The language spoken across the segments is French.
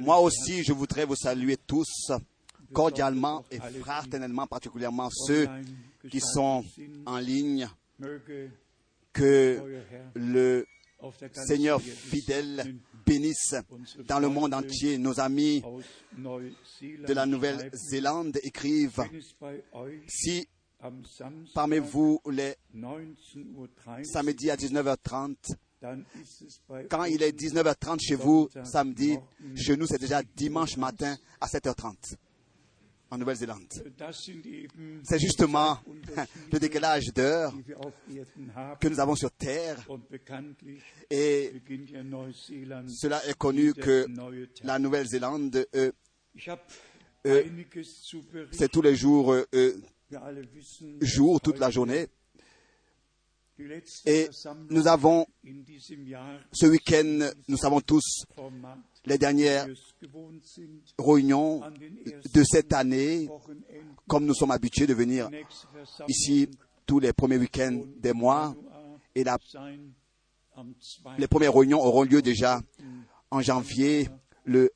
Moi aussi, je voudrais vous saluer tous cordialement et fraternellement, particulièrement ceux qui sont en ligne. Que le Seigneur fidèle bénisse dans le monde entier. Nos amis de la Nouvelle-Zélande écrivent si parmi vous les samedis à 19h30, quand il est 19h30 chez vous, samedi, chez nous c'est déjà dimanche matin à 7h30 en Nouvelle-Zélande. C'est justement le décalage d'heure que nous avons sur Terre. Et cela est connu que la Nouvelle-Zélande, euh, euh, c'est tous les jours, euh, jour, toute la journée. Et nous avons ce week-end, nous savons tous, les dernières réunions de cette année, comme nous sommes habitués de venir ici tous les premiers week-ends des mois. Et les premières réunions auront lieu déjà en janvier, le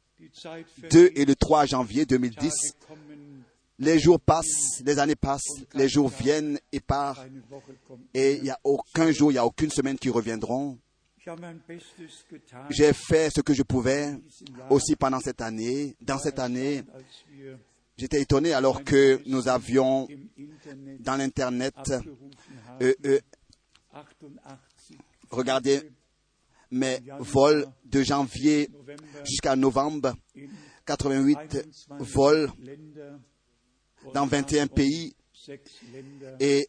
2 et le 3 janvier 2010. Les jours passent, les années passent, les jours viennent et partent, et il n'y a aucun jour, il n'y a aucune semaine qui reviendront. J'ai fait ce que je pouvais aussi pendant cette année. Dans cette année, j'étais étonné alors que nous avions dans l'Internet euh, euh, regardé mes vols de janvier jusqu'à novembre, 88 vols dans 21 pays et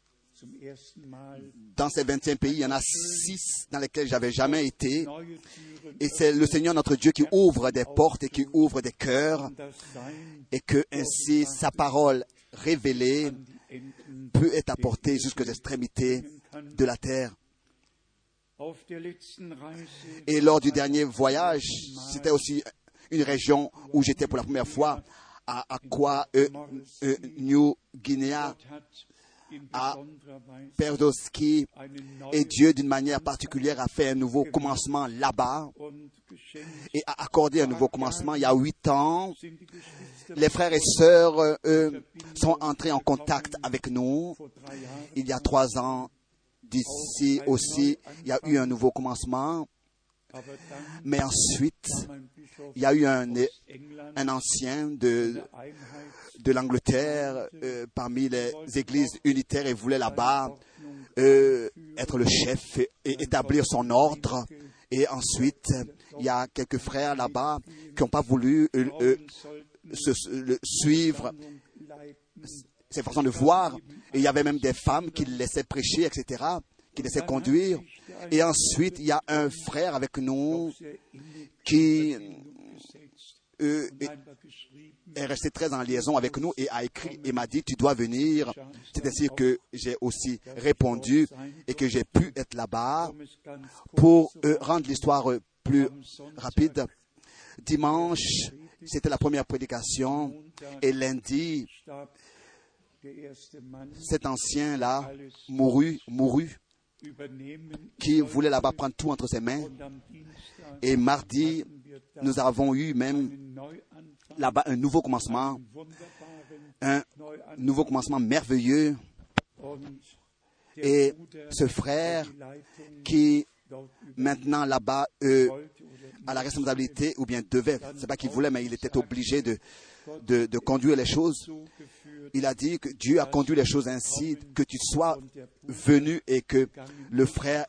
dans ces 21 pays, il y en a 6 dans lesquels j'avais jamais été. Et c'est le Seigneur notre Dieu qui ouvre des portes et qui ouvre des cœurs. Et que ainsi sa parole révélée peut être apportée jusqu'aux extrémités de la terre. Et lors du dernier voyage, c'était aussi une région où j'étais pour la première fois à Aqua euh, euh, New Guinea à Perdoski et Dieu d'une manière particulière a fait un nouveau commencement là-bas et a accordé un nouveau commencement il y a huit ans. Les frères et sœurs eux, sont entrés en contact avec nous. Il y a trois ans d'ici aussi, il y a eu un nouveau commencement. Mais ensuite, il y a eu un, ancien de, de l'Angleterre euh, parmi les églises unitaires et voulait là-bas euh, être le chef et, établir son ordre. Et ensuite, il y a quelques frères là-bas qui n'ont pas voulu euh, se, suivre ses façons de voir. Et il y avait même des femmes qui laissaient prêcher, etc., qui laissaient conduire. Et ensuite, il y a un frère avec nous qui est resté très en liaison avec nous et a écrit et m'a dit tu dois venir. C'est ainsi que j'ai aussi répondu et que j'ai pu être là-bas pour euh, rendre l'histoire euh, plus rapide. Dimanche, c'était la première prédication et lundi, cet ancien-là mourut, mourut, qui voulait là-bas prendre tout entre ses mains. Et mardi, nous avons eu même là-bas un nouveau commencement, un nouveau commencement merveilleux. Et ce frère qui maintenant là-bas euh, a la responsabilité, ou bien devait, c'est pas qu'il voulait, mais il était obligé de, de, conduire les choses. Il a dit que Dieu a conduit les choses ainsi, que tu sois venu et que le frère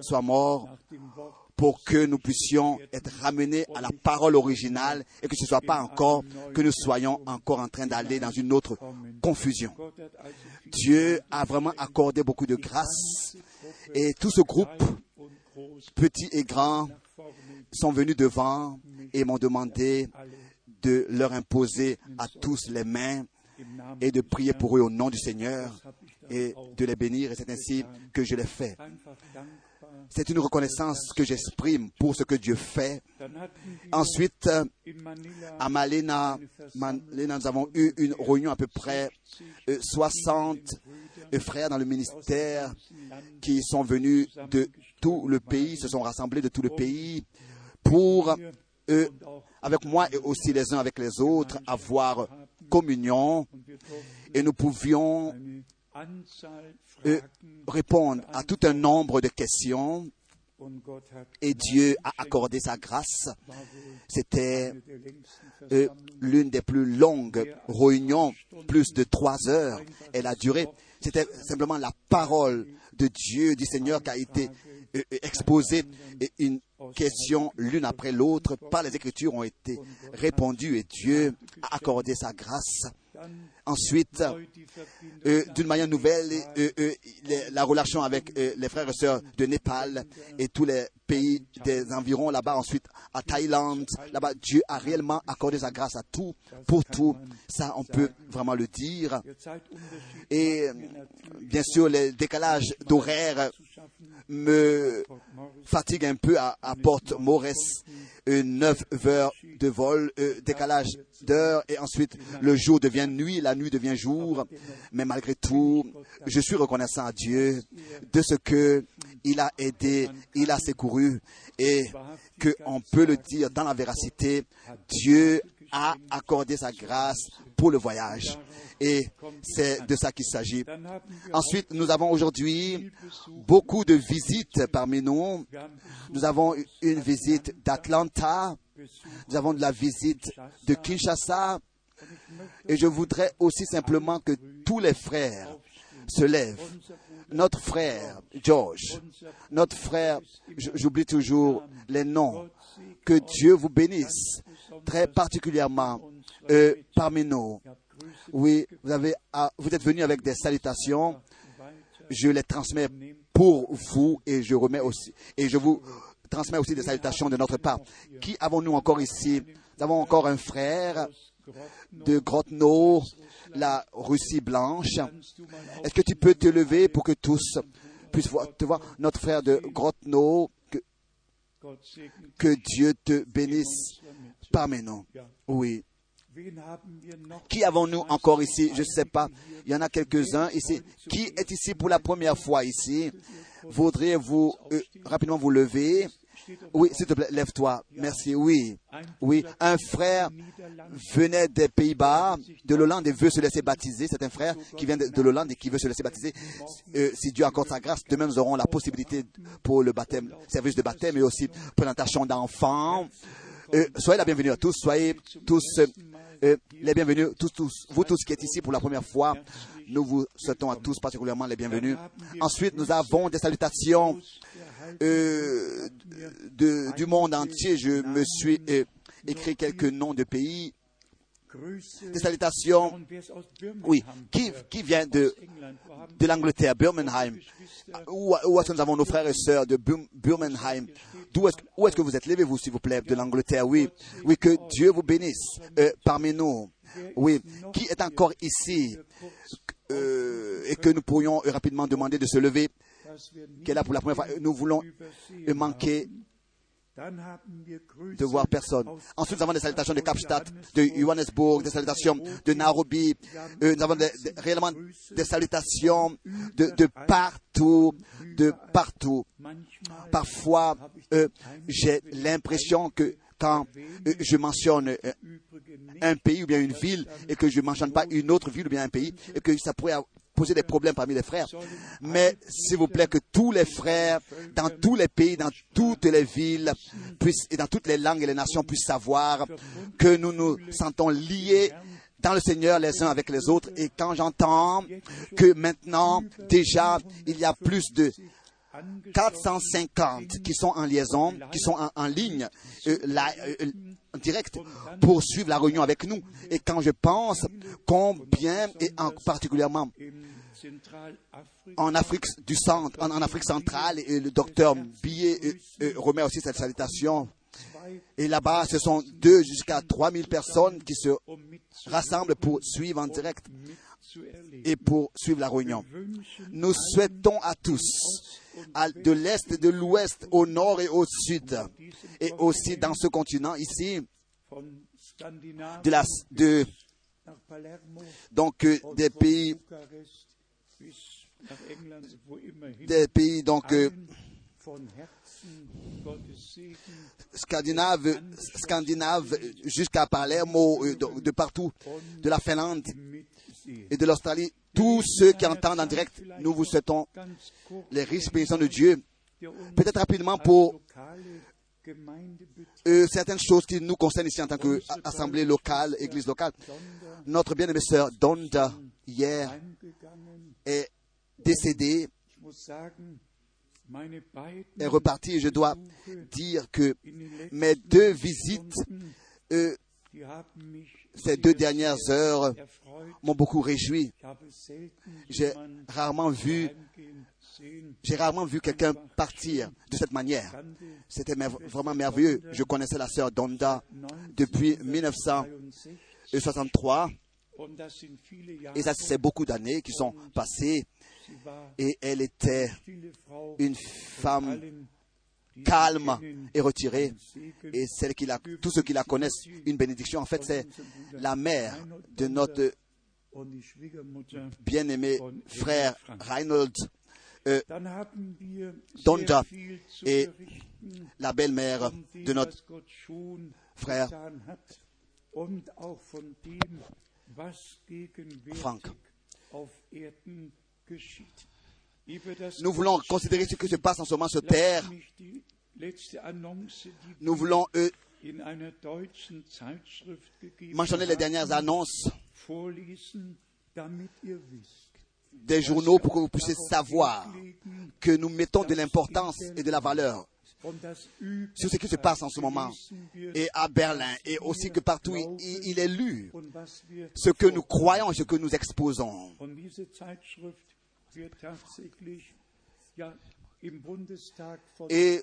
soit mort pour que nous puissions être ramenés à la parole originale et que ce ne soit pas encore que nous soyons encore en train d'aller dans une autre confusion. Dieu a vraiment accordé beaucoup de grâce et tout ce groupe, petit et grand, sont venus devant et m'ont demandé de leur imposer à tous les mains et de prier pour eux au nom du Seigneur et de les bénir. Et c'est ainsi que je l'ai fait. C'est une reconnaissance que j'exprime pour ce que Dieu fait. Ensuite, à Malena, nous avons eu une réunion à peu près 60 euh, frères dans le ministère qui sont venus de tout le pays, se sont rassemblés de tout le pays pour eux, avec moi et aussi les uns avec les autres, avoir communion et nous pouvions euh, répondre à tout un nombre de questions et Dieu a accordé sa grâce. C'était euh, l'une des plus longues réunions, plus de trois heures. Elle a duré. C'était simplement la parole de Dieu, du Seigneur, qui a été euh, exposée. Et question l'une après l'autre par les Écritures ont été répondues et Dieu a accordé sa grâce. Ensuite, euh, d'une manière nouvelle, euh, euh, la relation avec les frères et sœurs de Népal et tous les pays des environs là-bas. Ensuite, à Thaïlande, là-bas, Dieu a réellement accordé sa grâce à tout, pour tout. Ça, on peut vraiment le dire. Et bien sûr, les décalages d'horaire me fatigue un peu à, à Morès, euh, 9 heures de vol, euh, décalage d'heure, et ensuite le jour devient nuit, la nuit devient jour. Mais malgré tout, je suis reconnaissant à Dieu de ce que il a aidé, il a secouru, et que on peut le dire dans la véracité, Dieu a accordé sa grâce pour le voyage. Et c'est de ça qu'il s'agit. Ensuite, nous avons aujourd'hui beaucoup de visites parmi nous. Nous avons une visite d'Atlanta. Nous avons de la visite de Kinshasa. Et je voudrais aussi simplement que tous les frères se lèvent. Notre frère George, notre frère, j'oublie toujours les noms. Que Dieu vous bénisse très particulièrement euh, parmi nous. Oui, vous, avez, ah, vous êtes venus avec des salutations. Je les transmets pour vous et je remets aussi et je vous transmets aussi des salutations de notre part. Qui avons-nous encore ici? Nous avons encore un frère de Grotno, la Russie blanche. Est-ce que tu peux te lever pour que tous puissent voir, te voir Notre frère de Grotno, que, que Dieu te bénisse parmi nous. Oui. Qui avons-nous encore ici? Je ne sais pas. Il y en a quelques-uns ici. Qui est ici pour la première fois ici? Voudriez-vous euh, rapidement vous lever? Oui, s'il te plaît, lève-toi. Merci. Oui. Oui. Un frère venait des Pays-Bas, de l'Hollande et veut se laisser baptiser. C'est un frère qui vient de, de l'Hollande et qui veut se laisser baptiser. Euh, si Dieu accorde sa grâce, demain nous aurons la possibilité pour le baptême, service de baptême et aussi présentation d'enfants. Euh, soyez la bienvenue à tous, soyez tous euh, les bienvenus, tous, vous tous qui êtes ici pour la première fois, nous vous souhaitons à tous particulièrement les bienvenus. Ensuite, nous avons des salutations euh, du monde entier. Je me suis euh, écrit quelques noms de pays. Des salutations, oui, qui, qui vient de, de l'Angleterre, Birmingham. Où, où est-ce que nous avons nos frères et sœurs de Bir- Birmingham? D'où est-ce, où est-ce que vous êtes? Levez-vous, s'il vous plaît, de l'Angleterre. Oui, oui, que Dieu vous bénisse euh, parmi nous. Oui, qui est encore ici euh, et que nous pourrions euh, rapidement demander de se lever, qui est là pour la première fois? Nous voulons manquer de voir personne. Ensuite, nous avons des salutations de Kapstadt, de Johannesburg, des salutations de Nairobi. Euh, nous avons des- réellement des salutations de, partout, de partout. Parfois, euh, j'ai l'impression que quand euh, je mentionne un pays ou bien une ville et que je ne mentionne pas une autre ville ou bien un pays et que ça pourrait poser des problèmes parmi les frères. Mais s'il vous plaît, que tous les frères, dans tous les pays, dans toutes les villes, puissent, et dans toutes les langues et les nations puissent savoir que nous nous sentons liés dans le Seigneur les uns avec les autres. Et quand j'entends que maintenant, déjà, il y a plus de 450 qui sont en liaison, qui sont en, en ligne, euh, là, euh, en direct, pour suivre la réunion avec nous. Et quand je pense combien, et en particulièrement en Afrique du centre, en, en Afrique centrale, et le docteur Billet euh, euh, remet aussi cette salutation. Et là-bas, ce sont deux jusqu'à 3000 personnes qui se rassemblent pour suivre en direct et pour suivre la réunion. Nous souhaitons à tous, de l'Est de l'Ouest, au Nord et au Sud, et aussi dans ce continent ici, de la, donc euh, des pays, des pays donc euh, jusqu'à Palermo, euh, de partout, de la Finlande et de l'Australie. Tous ceux qui entendent en direct, nous vous souhaitons les riches bénédictions de Dieu. Peut-être rapidement pour euh, certaines choses qui nous concernent ici en tant qu'assemblée locale, église locale. Notre bien-aimée sœur Donda, hier, est décédée, est repartie. Et je dois dire que mes deux visites, euh, ces deux dernières heures, m'ont beaucoup réjoui. J'ai rarement vu j'ai rarement vu quelqu'un partir de cette manière. C'était vraiment merveilleux. Je connaissais la sœur Donda depuis 1963. Et ça, c'est beaucoup d'années qui sont passées. Et elle était une femme calme et retirée. Et tous ceux qui la connaissent, une bénédiction. En fait, c'est la mère de notre bien-aimé frère Reinhold euh, Donda et la belle-mère de notre frère Frank. Nous voulons considérer ce qui se passe en ce moment sur terre. Nous voulons mentionner les dernières annonces des journaux pour que vous puissiez savoir que nous mettons de l'importance et de la valeur sur ce qui se passe en ce moment et à Berlin et aussi que partout il, il est lu ce que nous croyons et ce que nous exposons. Et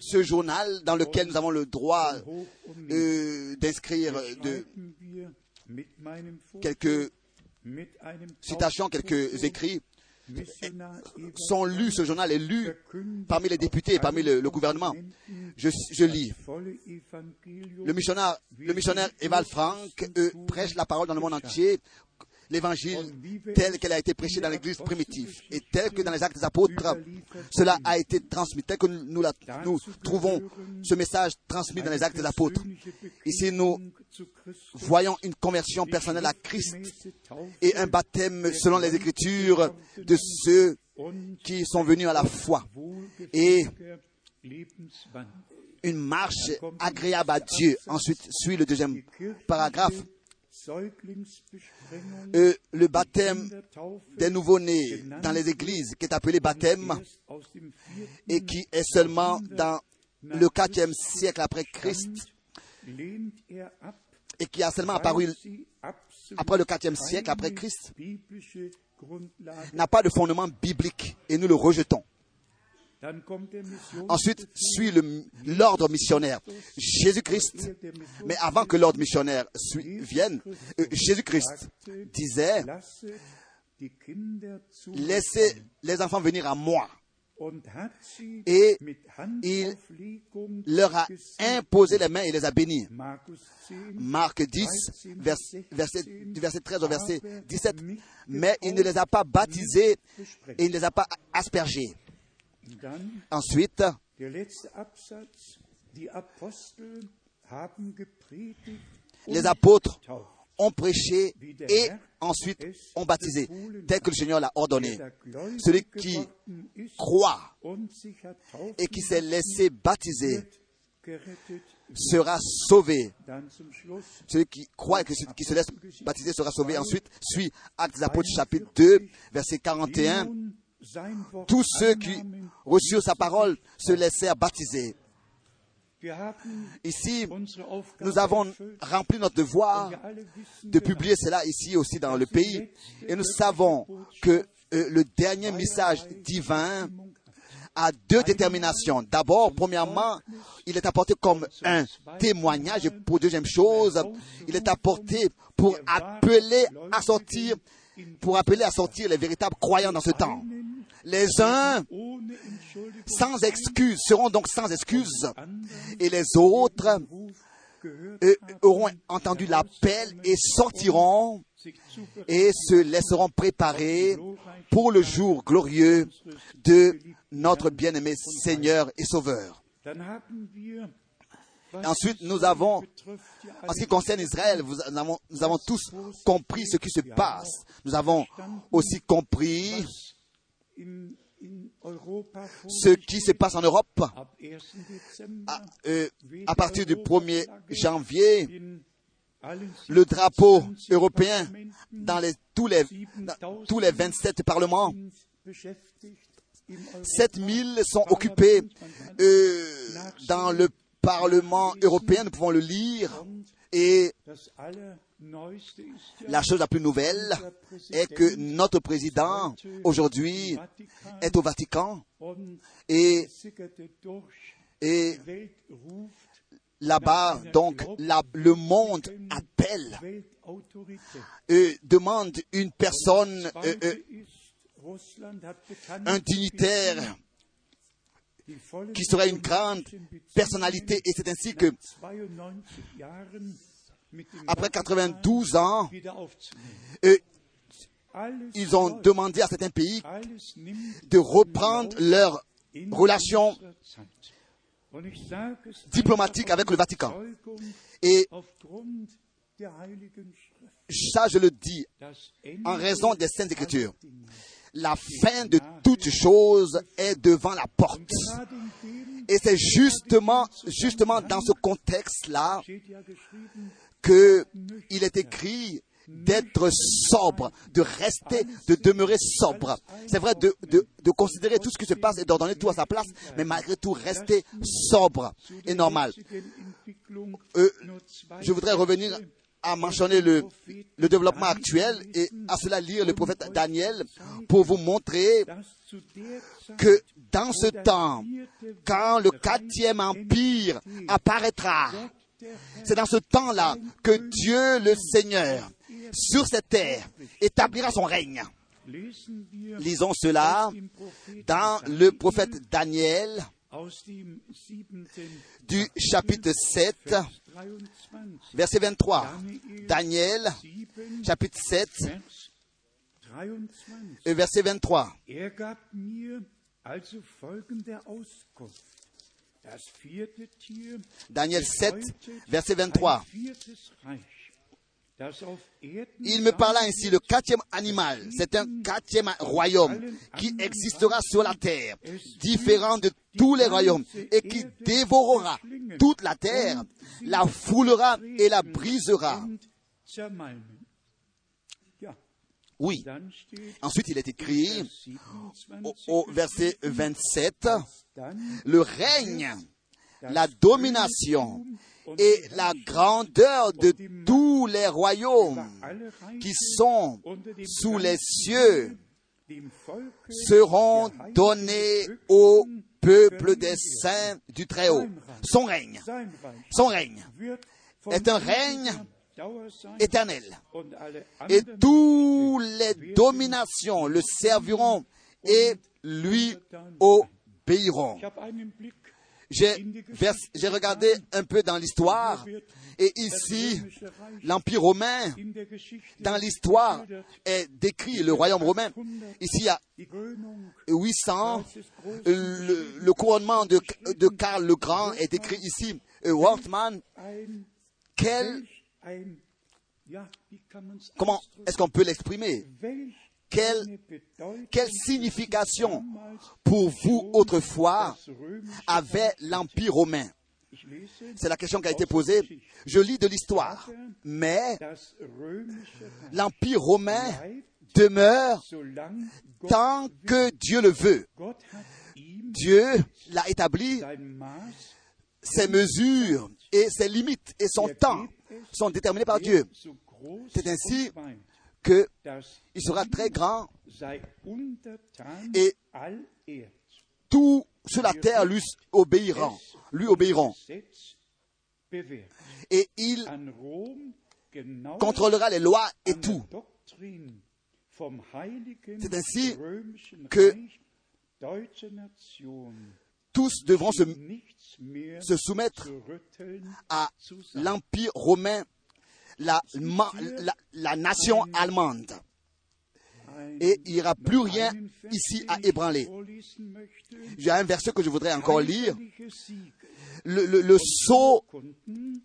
ce journal dans lequel nous avons le droit euh, d'inscrire de quelques citations, quelques écrits. Sont lus, ce journal est lu parmi les députés et parmi le, le gouvernement. Je, je, lis. Le missionnaire, le missionnaire Eval Frank euh, prêche la parole dans le monde entier l'évangile tel qu'elle a été prêchée dans l'église primitive et tel que dans les actes des apôtres, cela a été transmis, tel que nous, la, nous trouvons ce message transmis dans les actes des apôtres. Ici, nous voyons une conversion personnelle à Christ et un baptême selon les Écritures de ceux qui sont venus à la foi et une marche agréable à Dieu. Ensuite suit le deuxième paragraphe. Euh, le baptême des nouveau-nés dans les églises, qui est appelé baptême, et qui est seulement dans le 4e siècle après Christ, et qui a seulement apparu après le 4e siècle après Christ, n'a pas de fondement biblique, et nous le rejetons. Ensuite suit l'ordre missionnaire. Jésus-Christ, mais avant que l'ordre missionnaire vienne, euh, Jésus-Christ disait, laissez les enfants venir à moi. Et il leur a imposé les mains et les a bénis. Marc 10, verset, verset 13 au verset 17. Mais il ne les a pas baptisés et il ne les a pas aspergés. Ensuite, les apôtres ont prêché et ensuite ont baptisé, tel que le Seigneur l'a ordonné. Celui qui croit et qui s'est laissé baptiser sera sauvé. Celui qui croit et qui se laisse baptiser sera sauvé. Ensuite, suit Actes des Apôtres chapitre 2, verset 41 tous ceux qui reçurent sa parole se laissèrent baptiser. Ici, nous avons rempli notre devoir de publier cela ici aussi dans le pays. Et nous savons que euh, le dernier message divin a deux déterminations. D'abord, premièrement, il est apporté comme un témoignage. Et pour deuxième chose, il est apporté pour appeler à sortir, pour appeler à sortir les véritables croyants dans ce temps. Les uns sans excuse seront donc sans excuse et les autres euh, auront entendu l'appel et sortiront et se laisseront préparer pour le jour glorieux de notre bien-aimé Seigneur et Sauveur. Ensuite, nous avons, en ce qui concerne Israël, nous avons tous compris ce qui se passe. Nous avons aussi compris ce qui se passe en Europe à, euh, à partir du 1er janvier. Le drapeau européen dans les, tous, les, dans tous les 27 parlements, 7000 sont occupés euh, dans le Parlement européen, nous pouvons le lire. Et la chose la plus nouvelle est que notre président aujourd'hui est au Vatican et, et là-bas, donc, la- le monde appelle, euh, demande une personne, euh, euh, un dignitaire qui serait une grande personnalité. Et c'est ainsi que, après 92 ans, euh, ils ont demandé à certains pays de reprendre leurs relations diplomatiques avec le Vatican. Et ça, je le dis en raison des Saintes Écritures. La fin de toute chose est devant la porte. Et c'est justement, justement dans ce contexte-là que il est écrit d'être sobre, de rester, de demeurer sobre. C'est vrai de, de, de considérer tout ce qui se passe et d'ordonner tout à sa place, mais malgré tout rester sobre et normal. Euh, je voudrais revenir à mentionner le, développement actuel et à cela lire le prophète Daniel pour vous montrer que dans ce temps, quand le quatrième empire apparaîtra, c'est dans ce temps-là que Dieu le Seigneur, sur cette terre, établira son règne. Lisons cela dans le prophète Daniel du chapitre 7, verset 23. Daniel, chapitre 7, et verset 23. Er Daniel 7, bedeutet verset ein 23. Il me parla ainsi, le quatrième animal, c'est un quatrième royaume qui existera sur la terre, différent de tous les royaumes, et qui dévorera toute la terre, la foulera et la brisera. Oui. Ensuite, il est écrit au, 27, au verset 27, dann le règne, la domination et la grandeur de tous les royaumes qui sont sous les cieux seront donnés au peuple des saints du Très-Haut. Son règne, son règne est un règne éternel. Et tous les dominations le serviront et lui obéiront. J'ai regardé un peu dans l'histoire et ici, l'Empire romain, dans l'histoire, est décrit le royaume romain. Ici, il y a die Krönung 800, des großen le, couronnement de, de Karl le Grand est écrit ici. Euh, Wortmann, quel, comment est-ce qu'on peut l'exprimer? Quelle, signification pour vous autrefois avait l'Empire romain? C'est la question qui a été posée. Je lis de l'histoire, mais l'Empire romain demeure tant que Dieu le veut. Dieu l'a établi, ses mesures et ses limites et son temps sont déterminés par Dieu. C'est ainsi und weit, que dass il sera très grand et tout sur la terre lui obéiront, lui obéiront. Et il contrôlera les lois et tout. C'est ainsi que Tous devront se, soumettre à l'Empire romain la, la- la nation allemande. Et il n'y aura plus rien ici à ébranler. A un verset que je voudrais encore lire. Le, le, le sceau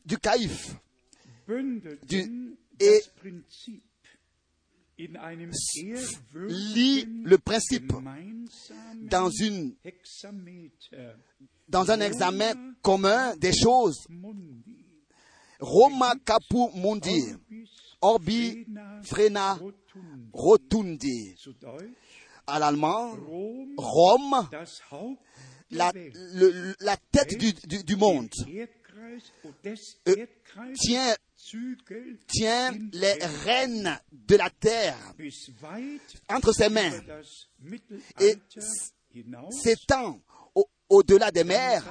du caïf Du, et lit lit le principe dans, une, dans un examen commun des choses. Roma capu mundi, orbi frena rotundi. À l'allemand, Rome, la, tête du, monde, euh, tient, les rênes de la terre entre ses mains. Et s'étend au-delà des mers,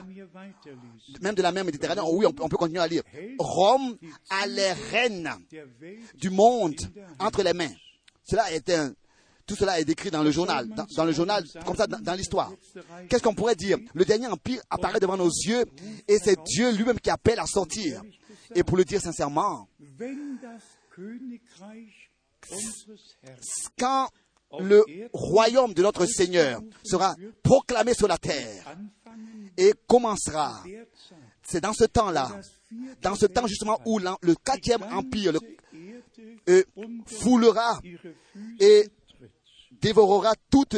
même de la mer Méditerranée. Oh oui, on, peut- on peut continuer à lire. Rome a les rênes du monde entre les mains. Cela est un, tout cela est décrit dans le journal, dans, dans le journal, comme ça, dans, dans l'histoire. Qu'est-ce qu'on pourrait dire? Le dernier empire apparaît devant nos yeux et c'est Dieu lui-même qui appelle à sortir. Et pour le dire sincèrement, quand le royaume de notre Seigneur sera proclamé sur la terre et commencera, c'est dans ce temps-là, dans ce temps justement où le quatrième empire euh, foulera et dévorera toute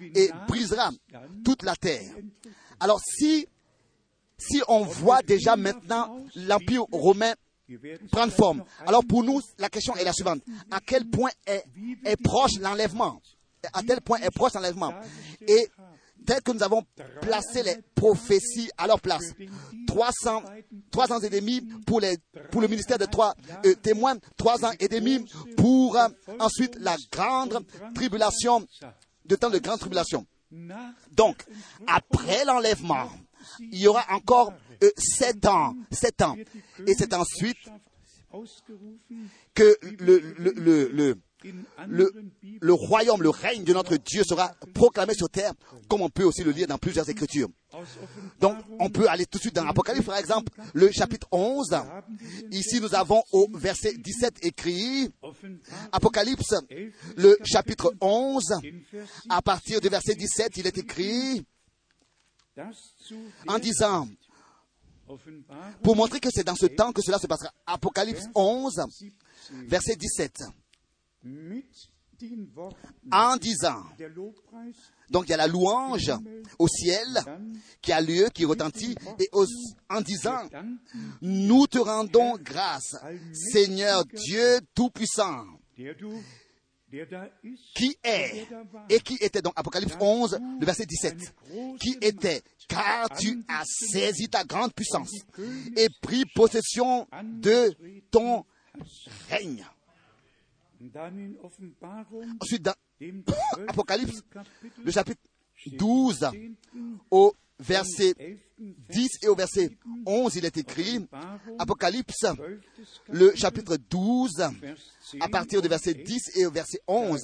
et brisera toute la terre. Alors si si on voit déjà maintenant l'empire romain prendre forme, alors pour nous la question est la suivante. À quel point est, proche l'enlèvement? À quel point est proche l'enlèvement? Et tel que nous avons placé les prophéties à leur place, 300, 3 ans et demi pour, les, pour le ministère de trois euh, témoins, 3 ans et demi pour euh, ensuite la grande tribulation, de temps de grande tribulation. Donc, après l'enlèvement, il y aura encore euh, sept ans, sept ans. Et c'est ensuite que le, le, royaume, le règne de notre Dieu sera proclamé sur terre, comme on peut aussi le lire dans plusieurs écritures. Donc, on peut aller tout de suite dans l'Apocalypse, par exemple, le chapitre 11. Ici, nous avons au verset 17 écrit, Apocalypse, le chapitre 11, à partir du verset 17, il est écrit, en disant, pour montrer que c'est dans ce temps que cela se passera. Apocalypse 11, verset 17. En disant, donc il y a la louange au ciel qui a lieu, qui retentit, et en disant, nous te rendons grâce, Seigneur Dieu Tout-Puissant, qui est et qui était donc Apocalypse 11, le verset 17, qui était, car tu as saisi ta grande puissance et pris possession de ton règne. Ensuite, dans Apocalypse, le chapitre 12, au verset 10 et au verset 11, il est écrit, Apocalypse, le chapitre 12, à partir du verset 10 et au verset 11.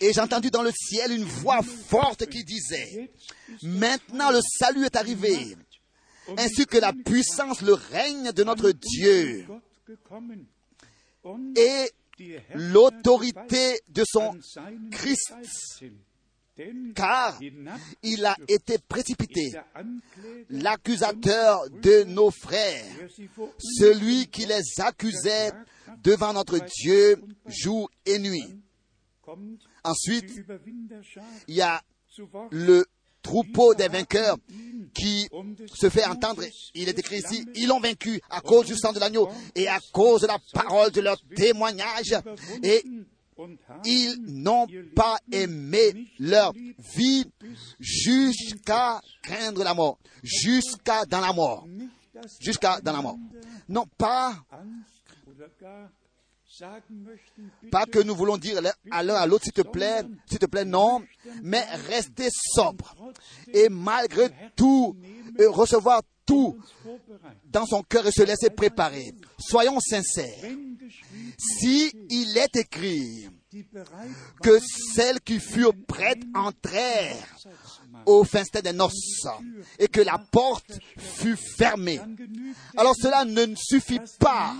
Et j'ai entendu dans le ciel une voix forte qui disait, Maintenant le salut est arrivé, ainsi que la puissance, le règne de notre Dieu. et l'autorité de son Christ, car il a été précipité, l'accusateur de nos frères, celui qui les accusait devant notre Dieu jour et nuit. Ensuite, il y a le troupeau des vainqueurs qui se fait entendre. Il est écrit ici, ils l'ont vaincu à cause du sang de l'agneau et à cause de la parole de leur témoignage. Ils n'ont pas aimé leur vie jusqu'à craindre la mort, jusqu'à dans la mort, jusqu'à dans la mort. Non pas pas que nous voulons dire à l'un à l'autre, s'il te plaît, s'il te plaît, non, mais rester sobre. Et malgré tout, euh, recevoir tout dans son cœur et se laisser préparer. Soyons sincères. Si il est écrit que celles qui furent prêtes entrèrent au festin des noces et que la porte fut fermée. Alors cela ne suffit pas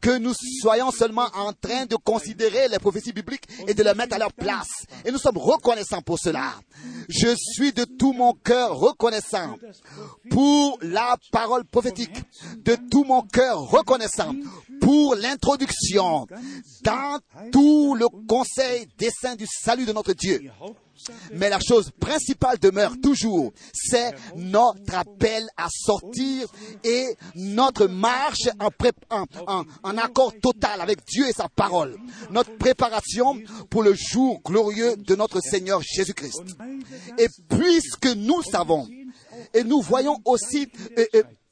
que nous soyons seulement en train de considérer les prophéties bibliques et de les mettre à leur place. Et nous sommes reconnaissants pour cela. Je suis de tout mon cœur reconnaissant pour la parole prophétique, de tout mon cœur reconnaissant pour l'introduction dans tout le conseil des saints du salut de notre Dieu. Mais la chose principale demeure toujours, c'est notre appel à sortir et notre marche en, accord total avec Dieu et sa parole. Notre préparation pour le jour glorieux de notre Seigneur Jésus-Christ. Et puisque nous savons, et nous voyons aussi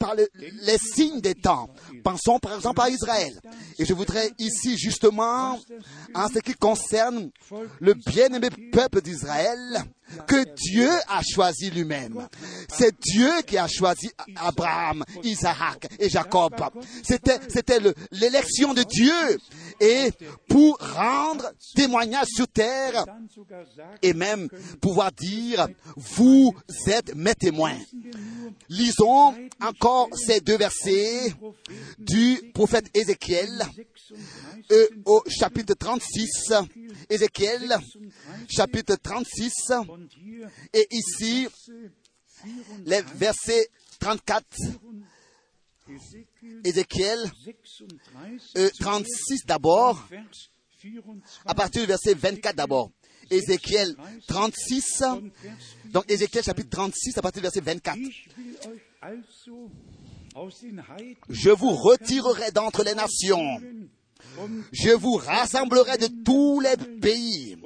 par le, les signes des temps. Pensons par exemple à Israël. Et je voudrais ici justement, en ce qui concerne le bien-aimé peuple d'Israël, que Dieu a choisi lui-même. C'est Dieu qui a choisi Abraham, Isaac et Jacob. C'était l'élection de Dieu. Et pour rendre témoignage sur terre et même pouvoir dire, vous êtes mes témoins. Lisons encore ces deux versets du prophète Ézéchiel euh, au chapitre 36. Ézéchiel, chapitre 36. Et ici, les versets 34. Ézéchiel euh, 36 d'abord, à partir du verset 24 d'abord. Ézéchiel 36, donc Ézéchiel chapitre 36 à partir du verset 24. Je vous retirerai d'entre les nations. Je vous rassemblerai de tous les pays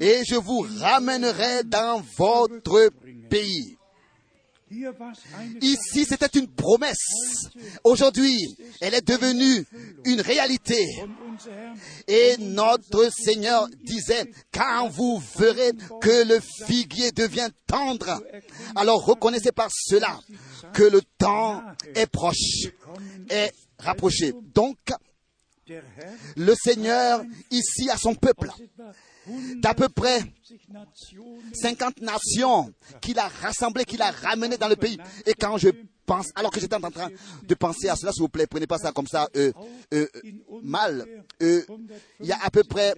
et je vous ramènerai dans votre pays. Ici, c'était une promesse. Aujourd'hui, elle est devenue une réalité. Et notre Seigneur disait, quand vous verrez que le figuier devient tendre, alors reconnaissez par cela que le temps est proche, est rapproché. Donc, le Seigneur ici à son peuple, d'à peu près 50 nations qu'il a rassemblées, qu'il a ramenées dans le pays. Et quand je pense, alors que j'étais en train de penser à cela, s'il vous plaît, prenez pas ça comme ça euh, euh, mal. Euh, il y a à peu près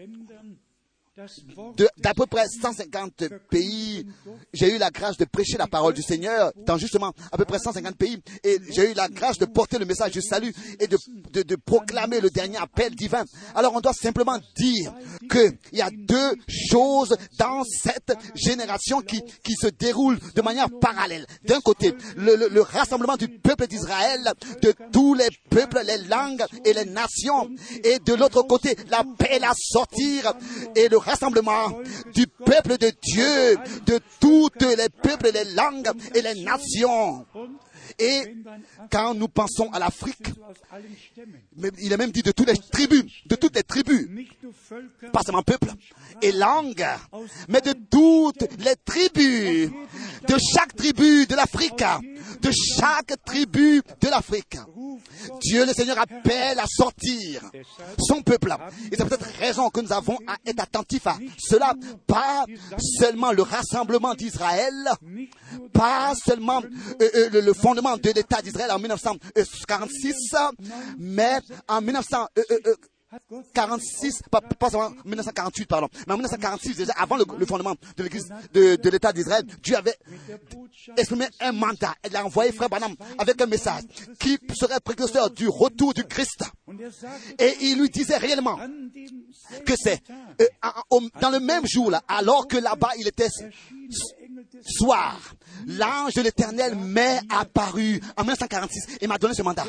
d'à peu près 150 pays, j'ai eu la grâce de prêcher la parole du Seigneur dans justement à peu près 150 pays. Et j'ai eu la grâce de porter le message du salut et de, de, de proclamer le dernier appel divin. Alors on doit simplement dire qu'il y a deux choses dans cette génération qui, qui se déroulent de manière parallèle. D'un côté, le, le, le rassemblement du peuple d'Israël, de tous les peuples, les langues et les nations. Et de l'autre côté, l'appel à sortir et le rassemblement du peuple de Dieu, de toutes les peuples, les langues et les nations. Et quand nous pensons à l'Afrique, il est même dit de toutes les tribus, de toutes les tribus, pas seulement peuple et langue, mais de toutes les tribus, de chaque tribu de l'Afrique, de chaque tribu de l'Afrique. Dieu le Seigneur appelle à sortir son peuple. Et c'est peut-être raison que nous avons à être attentifs à cela, pas seulement le rassemblement d'Israël, pas seulement euh, euh, le, le de l'État d'Israël en 1946, mais en 1946, pas, pas seulement 1948, pardon, mais en 1946, déjà avant le, fondement de l'Église de, l'État d'Israël, Dieu avait exprimé un mandat. Il a envoyé Frère Branham avec un message qui serait précurseur du retour du Christ. Et il lui disait réellement que c'est euh, dans le même jour, là, alors que là-bas il était soir, l'ange de l'éternel m'est apparu en 1946 et m'a donné ce mandat.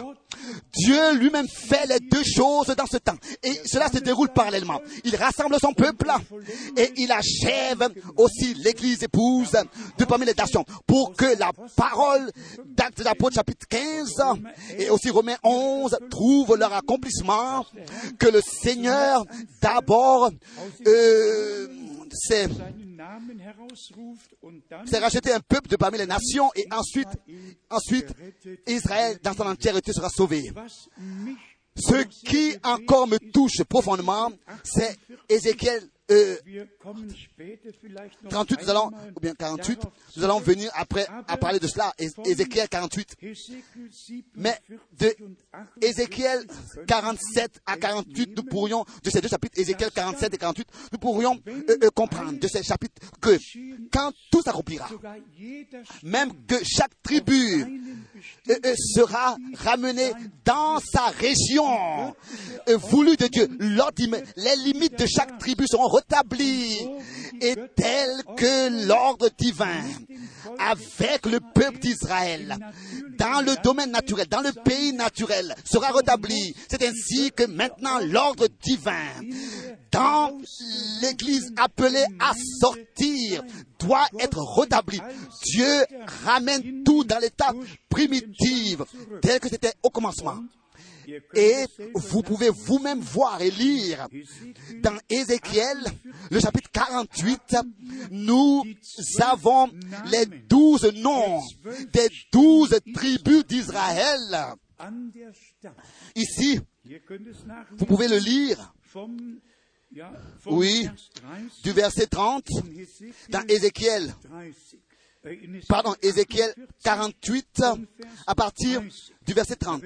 Dieu lui-même fait les deux choses dans ce temps. Et cela se déroule parallèlement. Il rassemble son peuple et il achève aussi l'église épouse de parmi les nations pour que la parole d'acte de l'apôtre chapitre 15 et aussi Romains 11 trouve leur accomplissement que le Seigneur d'abord euh, c'est racheter un peuple de parmi les nations et ensuite, ensuite, Israël dans son entièreté sera sauvé. Ce qui encore me touche profondément, c'est Ézéchiel euh, 38, nous allons, ou bien 48, nous allons venir après à parler de cela, Ézéchiel 48. Mais de Ézéchiel 47 à 48, nous pourrions, de ces deux chapitres, Ézéchiel 47 et 48, nous pourrions euh, euh, comprendre de ces chapitres que quand tout s'accomplira, même que chaque tribu euh, euh, sera ramenée dans sa région euh, voulue de Dieu, les limites de chaque tribu seront rétabli et tel que l'ordre divin avec le peuple d'Israël dans le domaine naturel, dans le pays naturel sera rétabli. C'est ainsi que maintenant l'ordre divin dans l'église appelée à sortir doit être rétabli. Dieu ramène tout dans l'état primitif tel que c'était au commencement. Et vous pouvez vous-même voir et lire dans Ézéchiel, le chapitre 48, nous avons les douze noms des douze tribus d'Israël. Ici, vous pouvez le lire. Oui, du verset 30 dans Ézéchiel pardon, Ézéchiel 48, à partir du verset 30.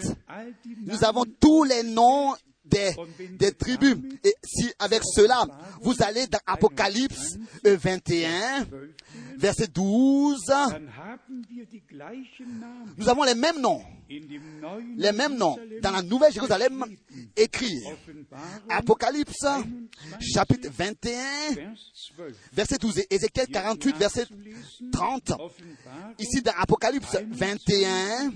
Nous avons tous les noms des, tribus. Et si avec cela, vous allez dans Apocalypse 21, verset 12, nous avons les mêmes noms. Les mêmes noms dans la Nouvelle Jérusalem écrits. Apocalypse, chapitre 21, verset 12. Ézéchiel 48, verset 30. Ici dans Apocalypse 21,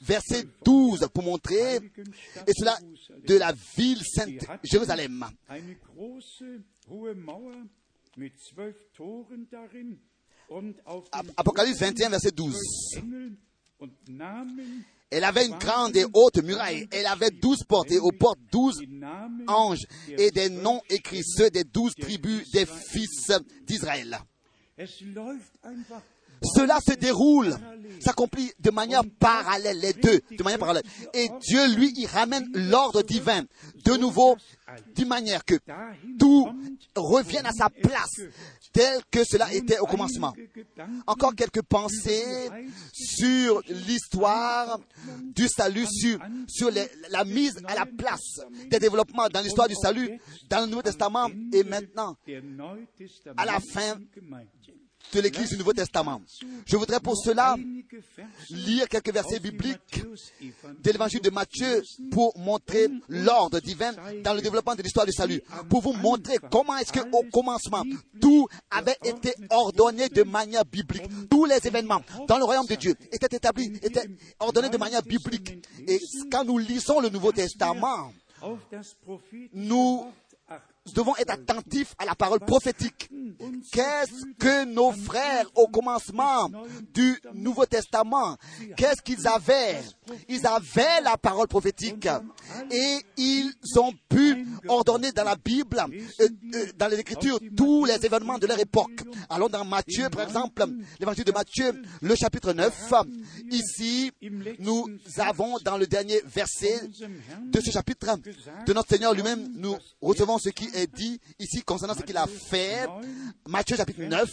verset 12 pour montrer, et cela de la ville sainte Jérusalem. Apocalypse 21, verset 12. Elle avait une grande et haute muraille. Elle avait douze portes et aux portes douze anges et des noms écrits, ceux des douze tribus des fils d'Israël. Cela se déroule, s'accomplit de manière parallèle, les deux, de manière parallèle. Et Dieu, lui, il ramène l'ordre divin de nouveau, d'une manière que tout revienne à sa place, tel que cela était au commencement. Encore quelques pensées sur l'histoire du salut, sur, sur la mise à la place des développements dans l'histoire du salut, dans le Nouveau Testament et maintenant, à la fin de l'Église du Nouveau Testament. Je voudrais pour cela lire quelques versets bibliques de l'évangile de Matthieu pour montrer l'ordre divin dans le développement de l'histoire du salut. Pour vous montrer comment est-ce qu'au commencement, tout avait été ordonné de manière biblique. Tous les événements dans le royaume de Dieu étaient établis, étaient ordonnés de manière biblique. Et quand nous lisons le Nouveau Testament, nous nous devons être attentifs à la parole prophétique. Qu'est-ce que nos frères au commencement du Nouveau Testament, qu'est-ce qu'ils avaient? Ils avaient la parole prophétique et ils ont pu ordonner dans la Bible, euh, euh, dans les Écritures, tous les événements de leur époque. Allons dans Matthieu, par exemple, l'évangile de Matthieu, le chapitre 9. Ici, nous avons dans le dernier verset de ce chapitre de notre Seigneur lui-même, nous recevons ce qui est dit ici concernant ce qu'il a fait. Matthieu chapitre 9,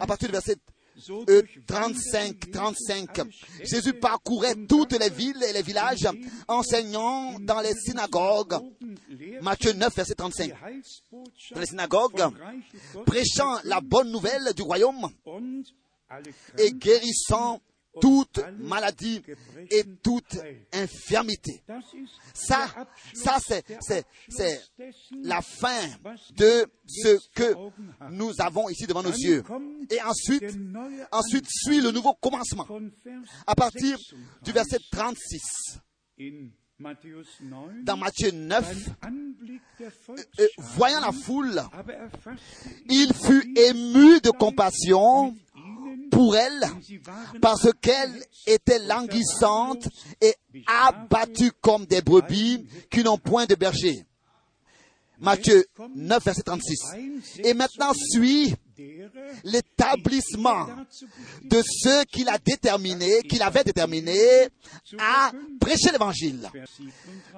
à partir du verset 35, 35. Jésus parcourait toutes les villes et les villages, enseignant dans les synagogues. Matthieu 9, verset 35. Dans les synagogues, prêchant la bonne nouvelle du royaume et guérissant toute maladie et toute infirmité. Ça, ça c'est, la fin de ce que nous avons ici devant nos yeux. Et ensuite, ensuite suit le nouveau commencement. À partir du verset 36. Dans Matthieu 9, euh, euh, voyant la foule, il fut ému de compassion pour elle parce qu'elle était languissante et abattue comme des brebis qui n'ont point de berger. Matthieu 9, verset 36. Et maintenant suit l'établissement de ceux qu'il a déterminés, qu'il avait déterminés à prêcher l'évangile.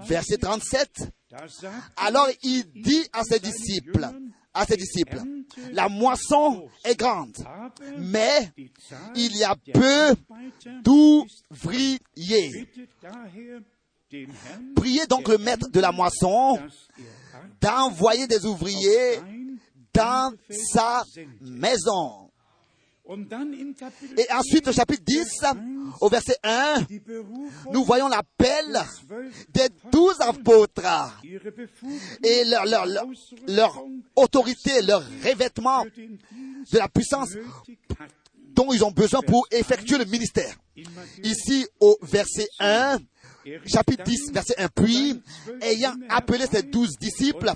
Verset 37. Alors il dit à ses disciples, à ses disciples, la moisson est grande, mais il y a peu d'ouvriers. Priez donc le maître de la moisson d'envoyer des ouvriers dans sa maison. Et ensuite, au chapitre 10, au verset 1, nous voyons l'appel des douze apôtres. Et leur, leur, leur, leur autorité, leur revêtement de la puissance dont ils ont besoin pour effectuer le ministère. Ici, au verset 1, chapitre 10, verset 1, puis, ayant appelé ses douze disciples,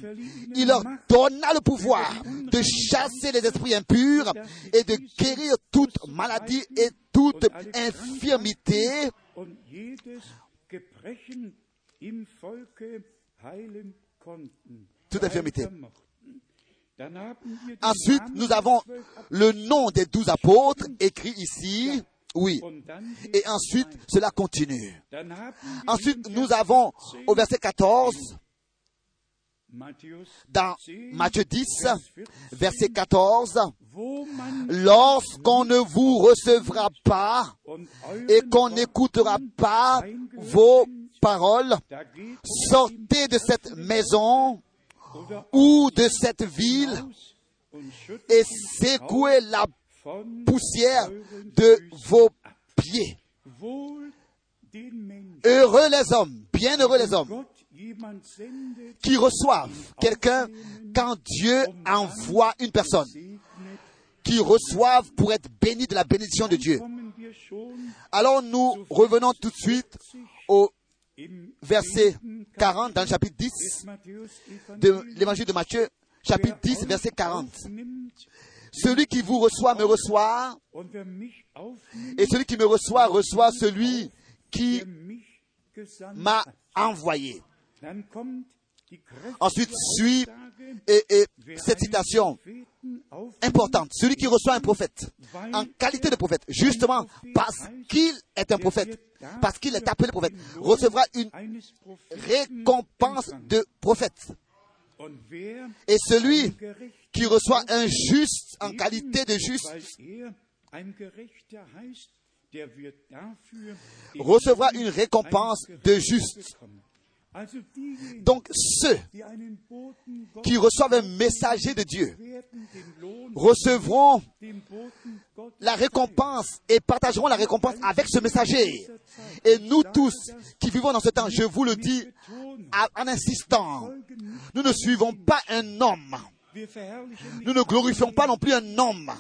il leur donna le pouvoir de chasser les esprits impurs et de guérir toute maladie et toute infirmité. Toute infirmité. Ensuite, nous avons le nom des douze apôtres écrit ici. Oui. Et ensuite, cela continue. Ensuite, nous avons au verset 14, dans Matthieu 10, verset 14, lorsqu'on ne vous recevra pas et qu'on n'écoutera pas vos paroles, sortez de cette maison ou de cette ville et secouez la poussière de vos pieds. Heureux les hommes, bienheureux les hommes qui reçoivent quelqu'un quand Dieu envoie une personne, qui reçoivent pour être bénis de la bénédiction de Dieu. Alors nous revenons tout de suite au verset 40 dans le chapitre 10 de l'évangile de Matthieu, chapitre 10, verset 40. Celui qui vous reçoit me reçoit, et celui qui me reçoit reçoit celui qui m'a envoyé. Ensuite suit et, et cette citation importante. Celui qui reçoit un prophète en qualité de prophète, justement parce qu'il est un prophète, parce qu'il est appelé prophète, recevra une récompense de prophète. Et celui qui reçoit un juste en qualité de juste recevra une récompense de juste. Donc ceux qui reçoivent un messager de Dieu recevront la récompense et partageront la récompense avec ce messager. Et nous tous qui vivons dans ce temps, je vous le dis en insistant, nous ne suivons pas un homme. Nous ne glorifions pas non plus un homme.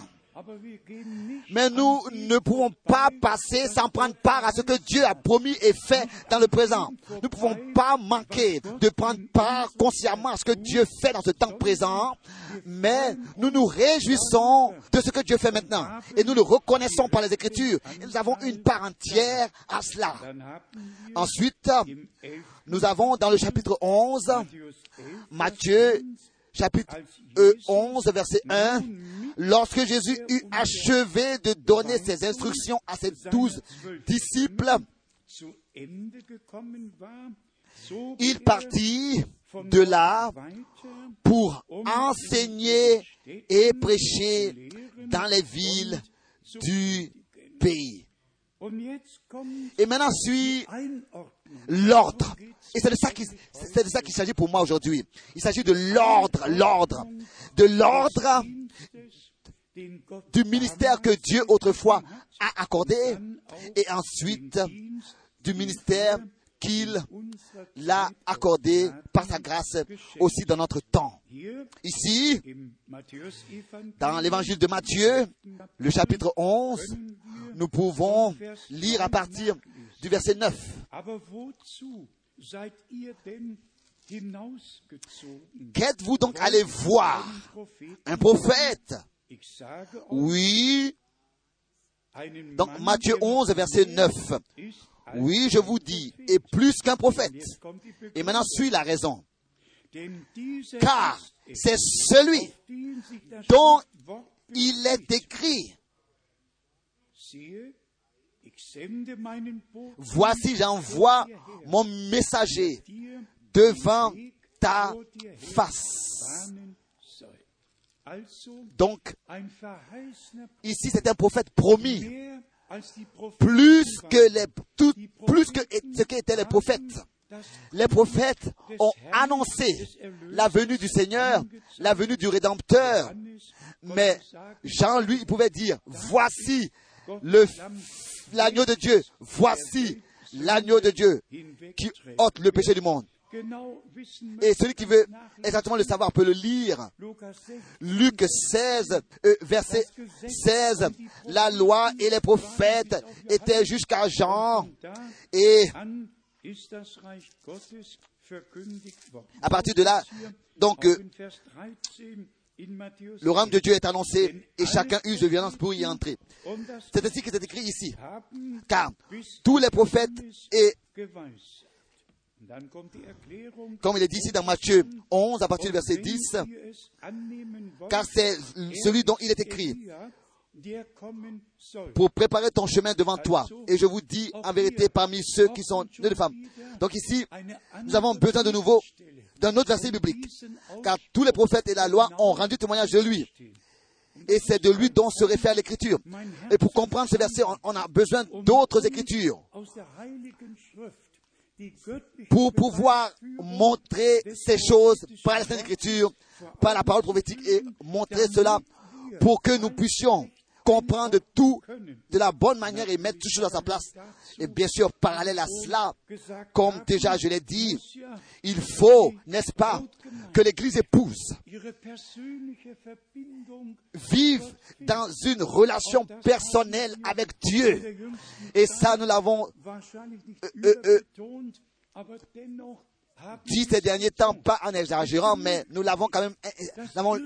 Mais nous ne pouvons pas passer sans prendre part à ce que Dieu a promis et fait dans le présent. Nous ne pouvons pas manquer de prendre part consciemment à ce que Dieu fait dans ce temps présent, mais nous nous réjouissons de ce que Dieu fait maintenant. Et nous le reconnaissons par les Écritures. Et nous avons une part entière à cela. Ensuite, nous avons dans le chapitre 11, Matthieu chapitre 11, verset 1, lorsque Jésus eut achevé de donner ses instructions à ses douze disciples, il partit de là pour enseigner et prêcher dans les villes du pays. Et maintenant suit l'ordre. Et c'est de ça qu'il, s'agit pour moi aujourd'hui. Il s'agit de l'ordre, l'ordre, de l'ordre du ministère que Dieu autrefois a accordé et ensuite du ministère qu'il l'a accordé par sa grâce aussi dans notre temps. Ici, dans l'évangile de Matthieu, le chapitre 11, nous pouvons lire à partir du verset 9. Qu'êtes-vous donc allé voir? Un prophète? Oui. Donc Matthieu 11, verset 9. Oui, je vous dis, et plus qu'un prophète. Et maintenant suit la raison. Car c'est celui dont il est écrit, voici j'envoie mon messager devant ta face. Donc, ici c'est un prophète promis, plus que les, plus que ce qu'étaient les prophètes. Les prophètes ont annoncé la venue du Seigneur, la venue du Rédempteur. Mais Jean, lui, il pouvait dire, voici l'agneau de Dieu, voici l'agneau de Dieu qui ôte le péché du monde. Et celui qui veut exactement le savoir peut le lire. Lukas 16, Luc 16, euh, verset 16. La loi et les prophètes étaient jusqu'à Jean. Et à partir de là, donc, euh, in Vers 13 in Matthäus le royaume de Dieu est annoncé et chacun use de violence pour y entrer. C'est ainsi qu'il est écrit ici. Car tous les prophètes et comme il est dit ici dans Matthieu 11 à partir du verset 10, wenn ihr es annehmen wollt, car c'est celui dont il est écrit pour préparer ton chemin devant toi. Et je vous dis en vérité parmi ceux qui sont nés de femmes. Donc ici, nous avons besoin de nouveau d'un autre verset biblique. Car tous les prophètes et la loi ont rendu témoignage de lui. Et c'est de lui dont se réfère l'écriture. Et pour comprendre ce verset, on a besoin d'autres écritures pour pouvoir montrer ces choses par la Sainte Écriture, par la parole prophétique et montrer cela pour que nous puissions comprendre tout de la bonne manière et mettre tout choses à sa place. Et bien sûr, parallèle à cela, comme déjà je l'ai dit, il faut, n'est-ce pas, que l'Église épouse vive dans une relation personnelle avec Dieu. Et ça, nous l'avons wahrscheinlich nicht äh, dit ces derniers temps, pas en exagérant, mais nous l'avons quand même, nous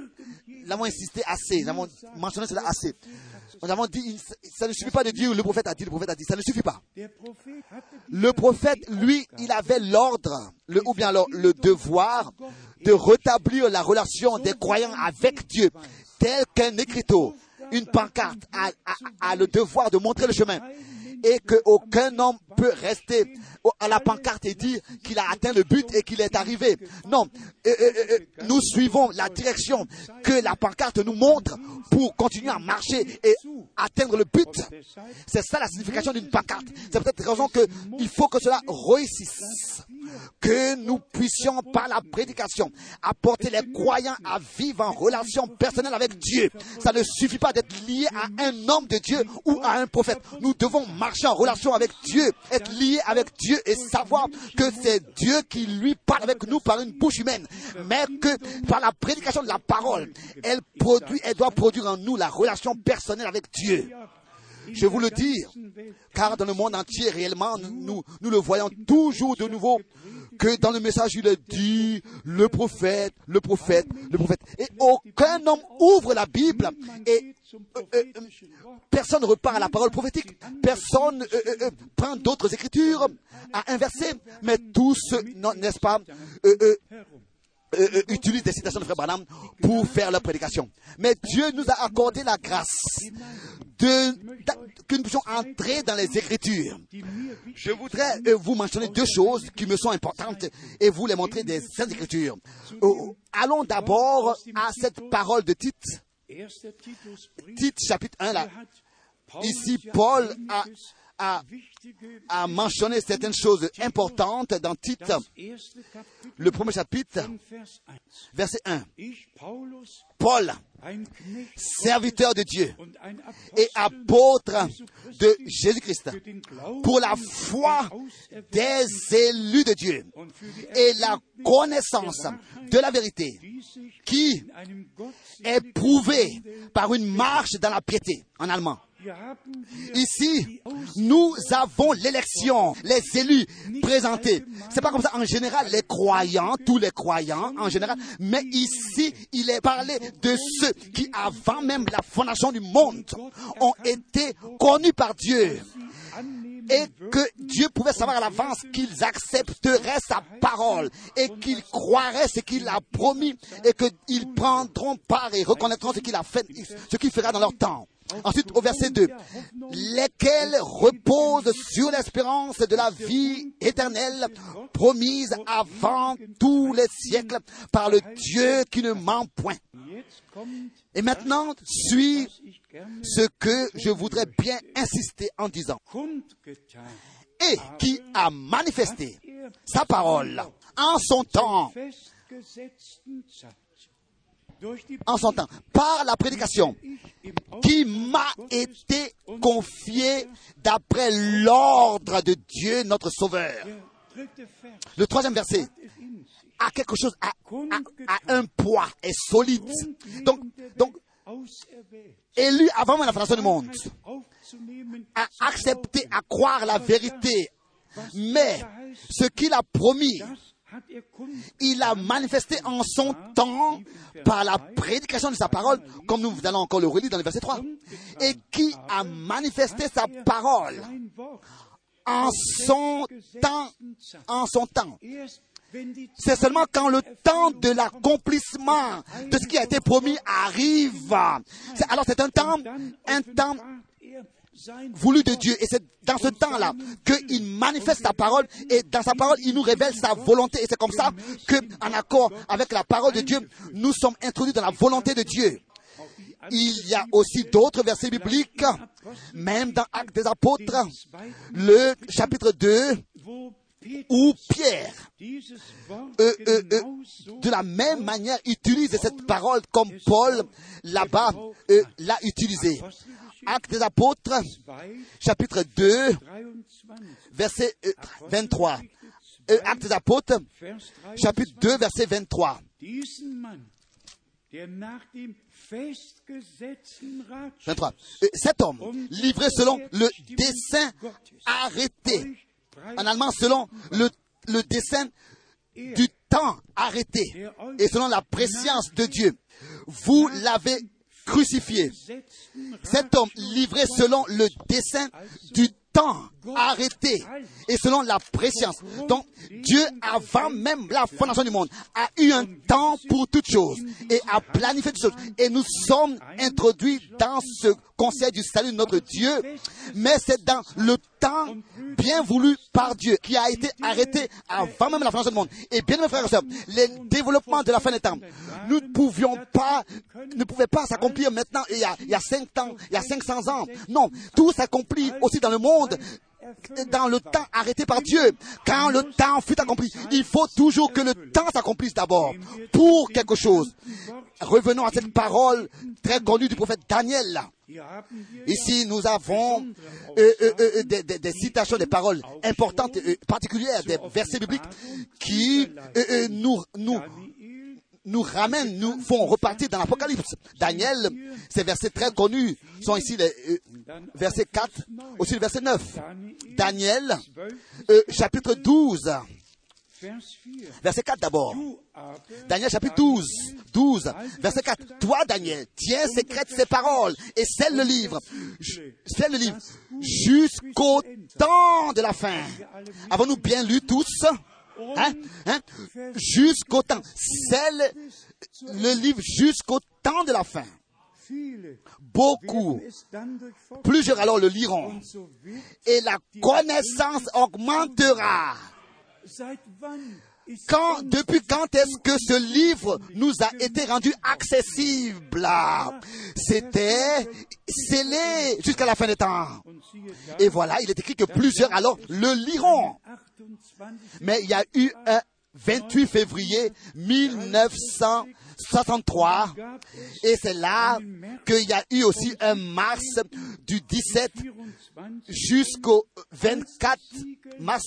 l'avons insisté assez, nous avons mentionné cela assez. Nous avons dit, ça ne suffit pas de dire le prophète a dit, le prophète a dit, ça ne suffit pas. Le prophète, lui, il avait l'ordre, ou bien alors le devoir de rétablir la relation des croyants avec Dieu, tel qu'un écriteau, une pancarte a, le devoir de montrer le chemin. Et qu'aucun homme peut rester à la pancarte et dire qu'il a atteint le but et qu'il est arrivé. Non, Euh, euh, euh, nous suivons la direction que la pancarte nous montre pour continuer à marcher et atteindre le but. C'est ça la signification d'une pancarte. C'est peut-être raison qu'il faut que cela réussisse. Que nous puissions, par la prédication, apporter les croyants à vivre en relation personnelle avec Dieu. Ça ne suffit pas d'être lié à un homme de Dieu ou à un prophète. Nous devons marcher en relation avec Dieu, être lié avec Dieu et savoir que c'est Dieu qui lui parle avec nous par une bouche humaine. Mais que par la prédication de la parole, elle produit, elle doit produire en nous la relation personnelle avec Dieu. Je vous le dis, car dans le monde entier, réellement, nous, nous le voyons toujours de nouveau, que dans le message, il est dit, le prophète, le prophète, le prophète. Et aucun homme ouvre la Bible et euh, euh, personne ne repart à la parole prophétique. Personne euh, euh, euh, prend d'autres écritures à inverser, mais tous, n'est-ce pas, euh, euh, utilisent des citations de Frère Branham pour faire leur prédication. Mais Dieu nous a accordé la grâce de, d'a- que nous puissions entrer dans les Écritures. Je voudrais euh, vous mentionner deux choses qui me sont importantes et vous les montrer des Saintes Écritures. Euh, allons d'abord à cette parole de Tite, Tite chapitre 1 là. Ici, Paul a, a, a mentionné certaines choses importantes dans Tite, le premier chapitre, von Vers 1. verset 1. Ich, Paulus, Paul, serviteur de Dieu et apôtre de Jésus-Christ pour la foi des élus de Dieu et la connaissance de la vérité qui est prouvée par une marche dans la piété en allemand. Ici, nous avons l'élection, les élus présentés. C'est pas comme ça en général, les croyants, tous les croyants en général, mais ici, il est parlé de ceux qui, avant même la fondation du monde, ont été connus par Dieu et que Dieu pouvait savoir à l'avance qu'ils accepteraient sa parole et qu'ils croiraient ce qu'il a promis et qu'ils prendront part et reconnaîtront ce qu'il a fait, ce qu'il fera dans leur temps. Ensuite, au verset 2, lesquels reposent sur l'espérance de la vie éternelle promise avant tous les siècles par le Dieu qui ne ment point. Et maintenant, suit ce que je voudrais bien insister en disant. Et qui a manifesté sa parole en son temps en son temps, par la prédication qui m'a été confiée d'après l'ordre de Dieu notre Sauveur. Le troisième verset a quelque chose, a, un poids, est solide. Donc, donc, élu avant la fondation du monde, a accepté à croire la vérité, mais ce qu'il a promis, il a manifesté en son temps par la prédication de sa parole, comme nous allons encore le relire dans le verset 3, et qui a manifesté sa parole en son temps, en son temps. C'est seulement quand le temps de l'accomplissement de ce qui a été promis arrive. Alors c'est un temps, un temps voulu de Dieu. Et c'est dans ce temps-là qu'il manifeste sa parole et dans sa parole, il nous révèle sa volonté. Et c'est comme ça que, en accord avec la parole de Dieu, nous sommes introduits dans la volonté de Dieu. Il y a aussi d'autres versets bibliques, même dans Actes des Apôtres, le chapitre 2, où Pierre, euh, euh, euh, de la même manière, utilise cette parole comme Paul là-bas l'a utilisée. Actes des Apôtres, chapitre 2, verset 23. Actes des Apôtres, chapitre 2, verset 23. 23. Cet homme, livré selon le dessein arrêté, en allemand selon le, le dessein du temps arrêté et selon la préscience de Dieu, vous l'avez crucifié. Cet homme livré selon le dessein du temps arrêté et selon la préscience. Donc, Dieu, avant même la fondation du monde, a eu un temps pour toutes choses et a planifié toutes choses. Et nous sommes introduits dans ce conseil du salut de notre Dieu, mais c'est dans le temps bien voulu par Dieu qui a été arrêté avant même la fondation du monde. Et bien, mes frères et sœurs, les développements de la fin des temps, nous ne pouvions pas, ne pouvaient pas s'accomplir maintenant il y a, il y a 5 ans, il y a 500 ans. Non, tout s'accomplit aussi dans le monde dans le temps arrêté par Dieu. Quand le temps fut accompli, il faut toujours que le temps s'accomplisse d'abord pour quelque chose. Revenons à cette parole très connue du prophète Daniel. Ici, nous avons euh, euh, euh, des, citations, des paroles importantes, particulières, des versets bibliques qui nous, nous, nous ramènent, nous font repartir dans l'Apocalypse. Daniel, ces versets très connus sont ici les versets 4, aussi le verset 9. Daniel, chapitre 12. Verset 4 d'abord. Daniel chapitre 12, 12, verset 4. Toi, Daniel, tiens secrète ces paroles et scelle le livre. Scelle le livre jusqu'au temps de la fin. Avons-nous bien lu tous? Hein? Hein? Jusqu'au temps. Scelle le livre jusqu'au temps de la fin. Beaucoup, plusieurs alors le liront. Et la connaissance augmentera. Quand, depuis quand est-ce que ce livre nous a été rendu accessible? C'était scellé jusqu'à la fin des temps. Et voilà, il est écrit que plusieurs alors le liront. Mais il y a eu un 28 février 1963 et c'est là qu'il y a eu aussi un mars du 17 jusqu'au 24 mars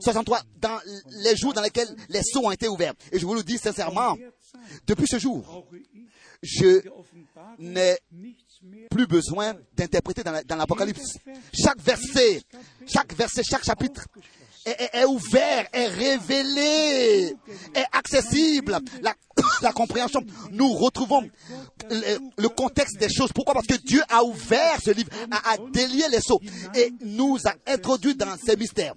63 dans les jours dans lesquels les sceaux ont été ouverts. Et je vous le dis sincèrement, depuis ce jour, je n'ai plus besoin d'interpréter dans l'Apocalypse. Chaque verset, chaque verset, chaque chapitre est, ouvert, est révélé, est accessible. La la compréhension, nous retrouvons le, le contexte des choses. Pourquoi? Parce que Dieu a ouvert ce livre, a, a délié les sceaux et nous a introduits dans ces mystères.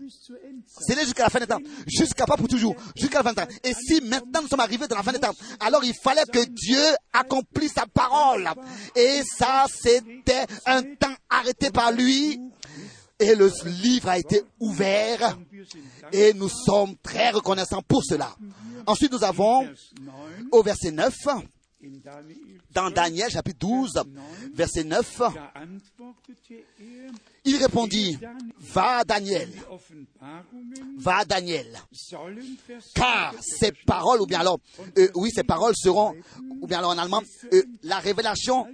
C'est jusqu'à la fin des temps, jusqu'à pas pour toujours, jusqu'à la fin des temps. Et si maintenant nous sommes arrivés dans la fin des temps, alors il fallait que Dieu accomplisse sa parole. Et ça, c'était un temps arrêté par lui. Et le livre a été ouvert et nous sommes très reconnaissants pour cela. Ensuite, nous avons au verset 9, in Daniel dans Daniel chapitre 12, verset 9, da antwortete er, il répondit, va Daniel, va Daniel, car ces paroles, ou bien alors, euh, oui, ces paroles seront, ou bien alors en allemand, euh, la révélation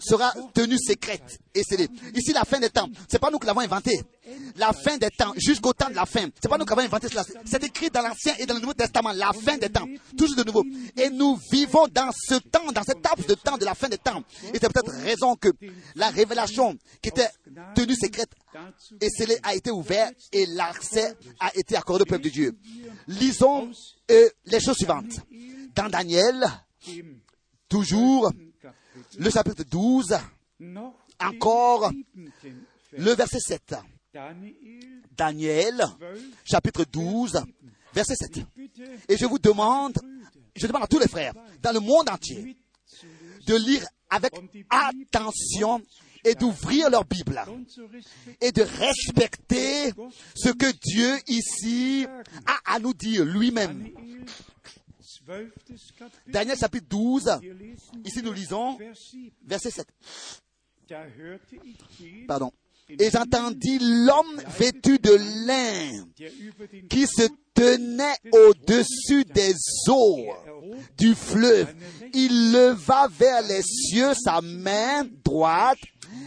sera tenue secrète et scellée. Ici, la fin des temps, c'est pas nous qui l'avons inventé. La fin des temps, jusqu'au temps de la fin, c'est pas nous qui avons inventé cela. C'est écrit dans l'Ancien et dans le Nouveau Testament, la fin des temps, toujours de nouveau. Et nous vivons dans ce temps, dans cette laps de temps de la fin des temps. Et c'est peut-être raison que la révélation qui était tenue secrète et scellé a été ouvert et l'accès a été accordé au peuple de Dieu. Lisons euh, les choses suivantes. Dans Daniel, toujours le chapitre 12, noch Encore le verset 7. Daniel Daniel, 12, chapitre 12, verset 7. bitte Et je vous demande, je demande à tous les frères, dans le monde entier, de lire avec attention et d'ouvrir leur Bible et de respecter ce que Dieu ici a à nous dire lui-même. Daniel, 12. Kapitel. Daniel chapitre 12, Wir lesen ici nous lisons Vers 7. verset 7. Da hörte ich den, Pardon. Et j'entendis l'homme vêtu de lin qui se tenait au-dessus des eaux du fleuve. Il leva vers les cieux sa main droite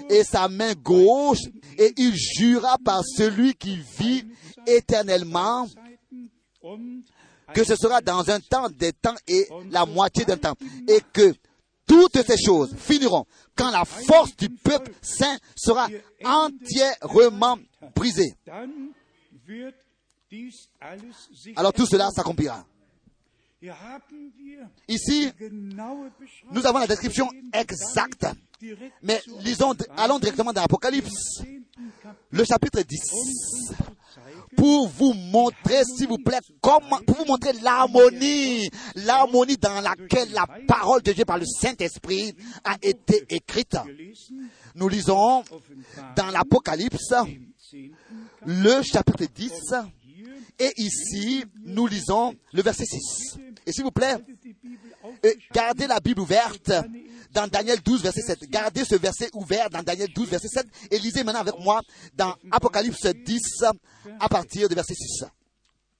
et sa main gauche et il jura par celui qui vit éternellement que ce sera dans un temps des temps et la moitié d'un temps et que toutes ces choses finiront quand la force du peuple saint sera entièrement brisée. Alors tout cela s'accomplira. Ici, nous avons la description exacte. Mais lisons, allons directement dans l'Apocalypse, 10. Kapitel le chapitre 10, zu zeigen, pour vous montrer, s'il vous plaît, comment, pour vous montrer l'harmonie, l'harmonie dans laquelle la parole de Dieu par le Saint-Esprit a été écrite. Nous lisons dans l'Apocalypse, im 10. Kapitel le chapitre 10, hier et ici, nous lisons le verset 6. Et s'il vous plaît, gardez la Bible ouverte dans Daniel 12, verset 7. Gardez ce verset ouvert dans Daniel 12, verset 7, et lisez maintenant avec moi dans Apocalypse 10, à partir du verset 6.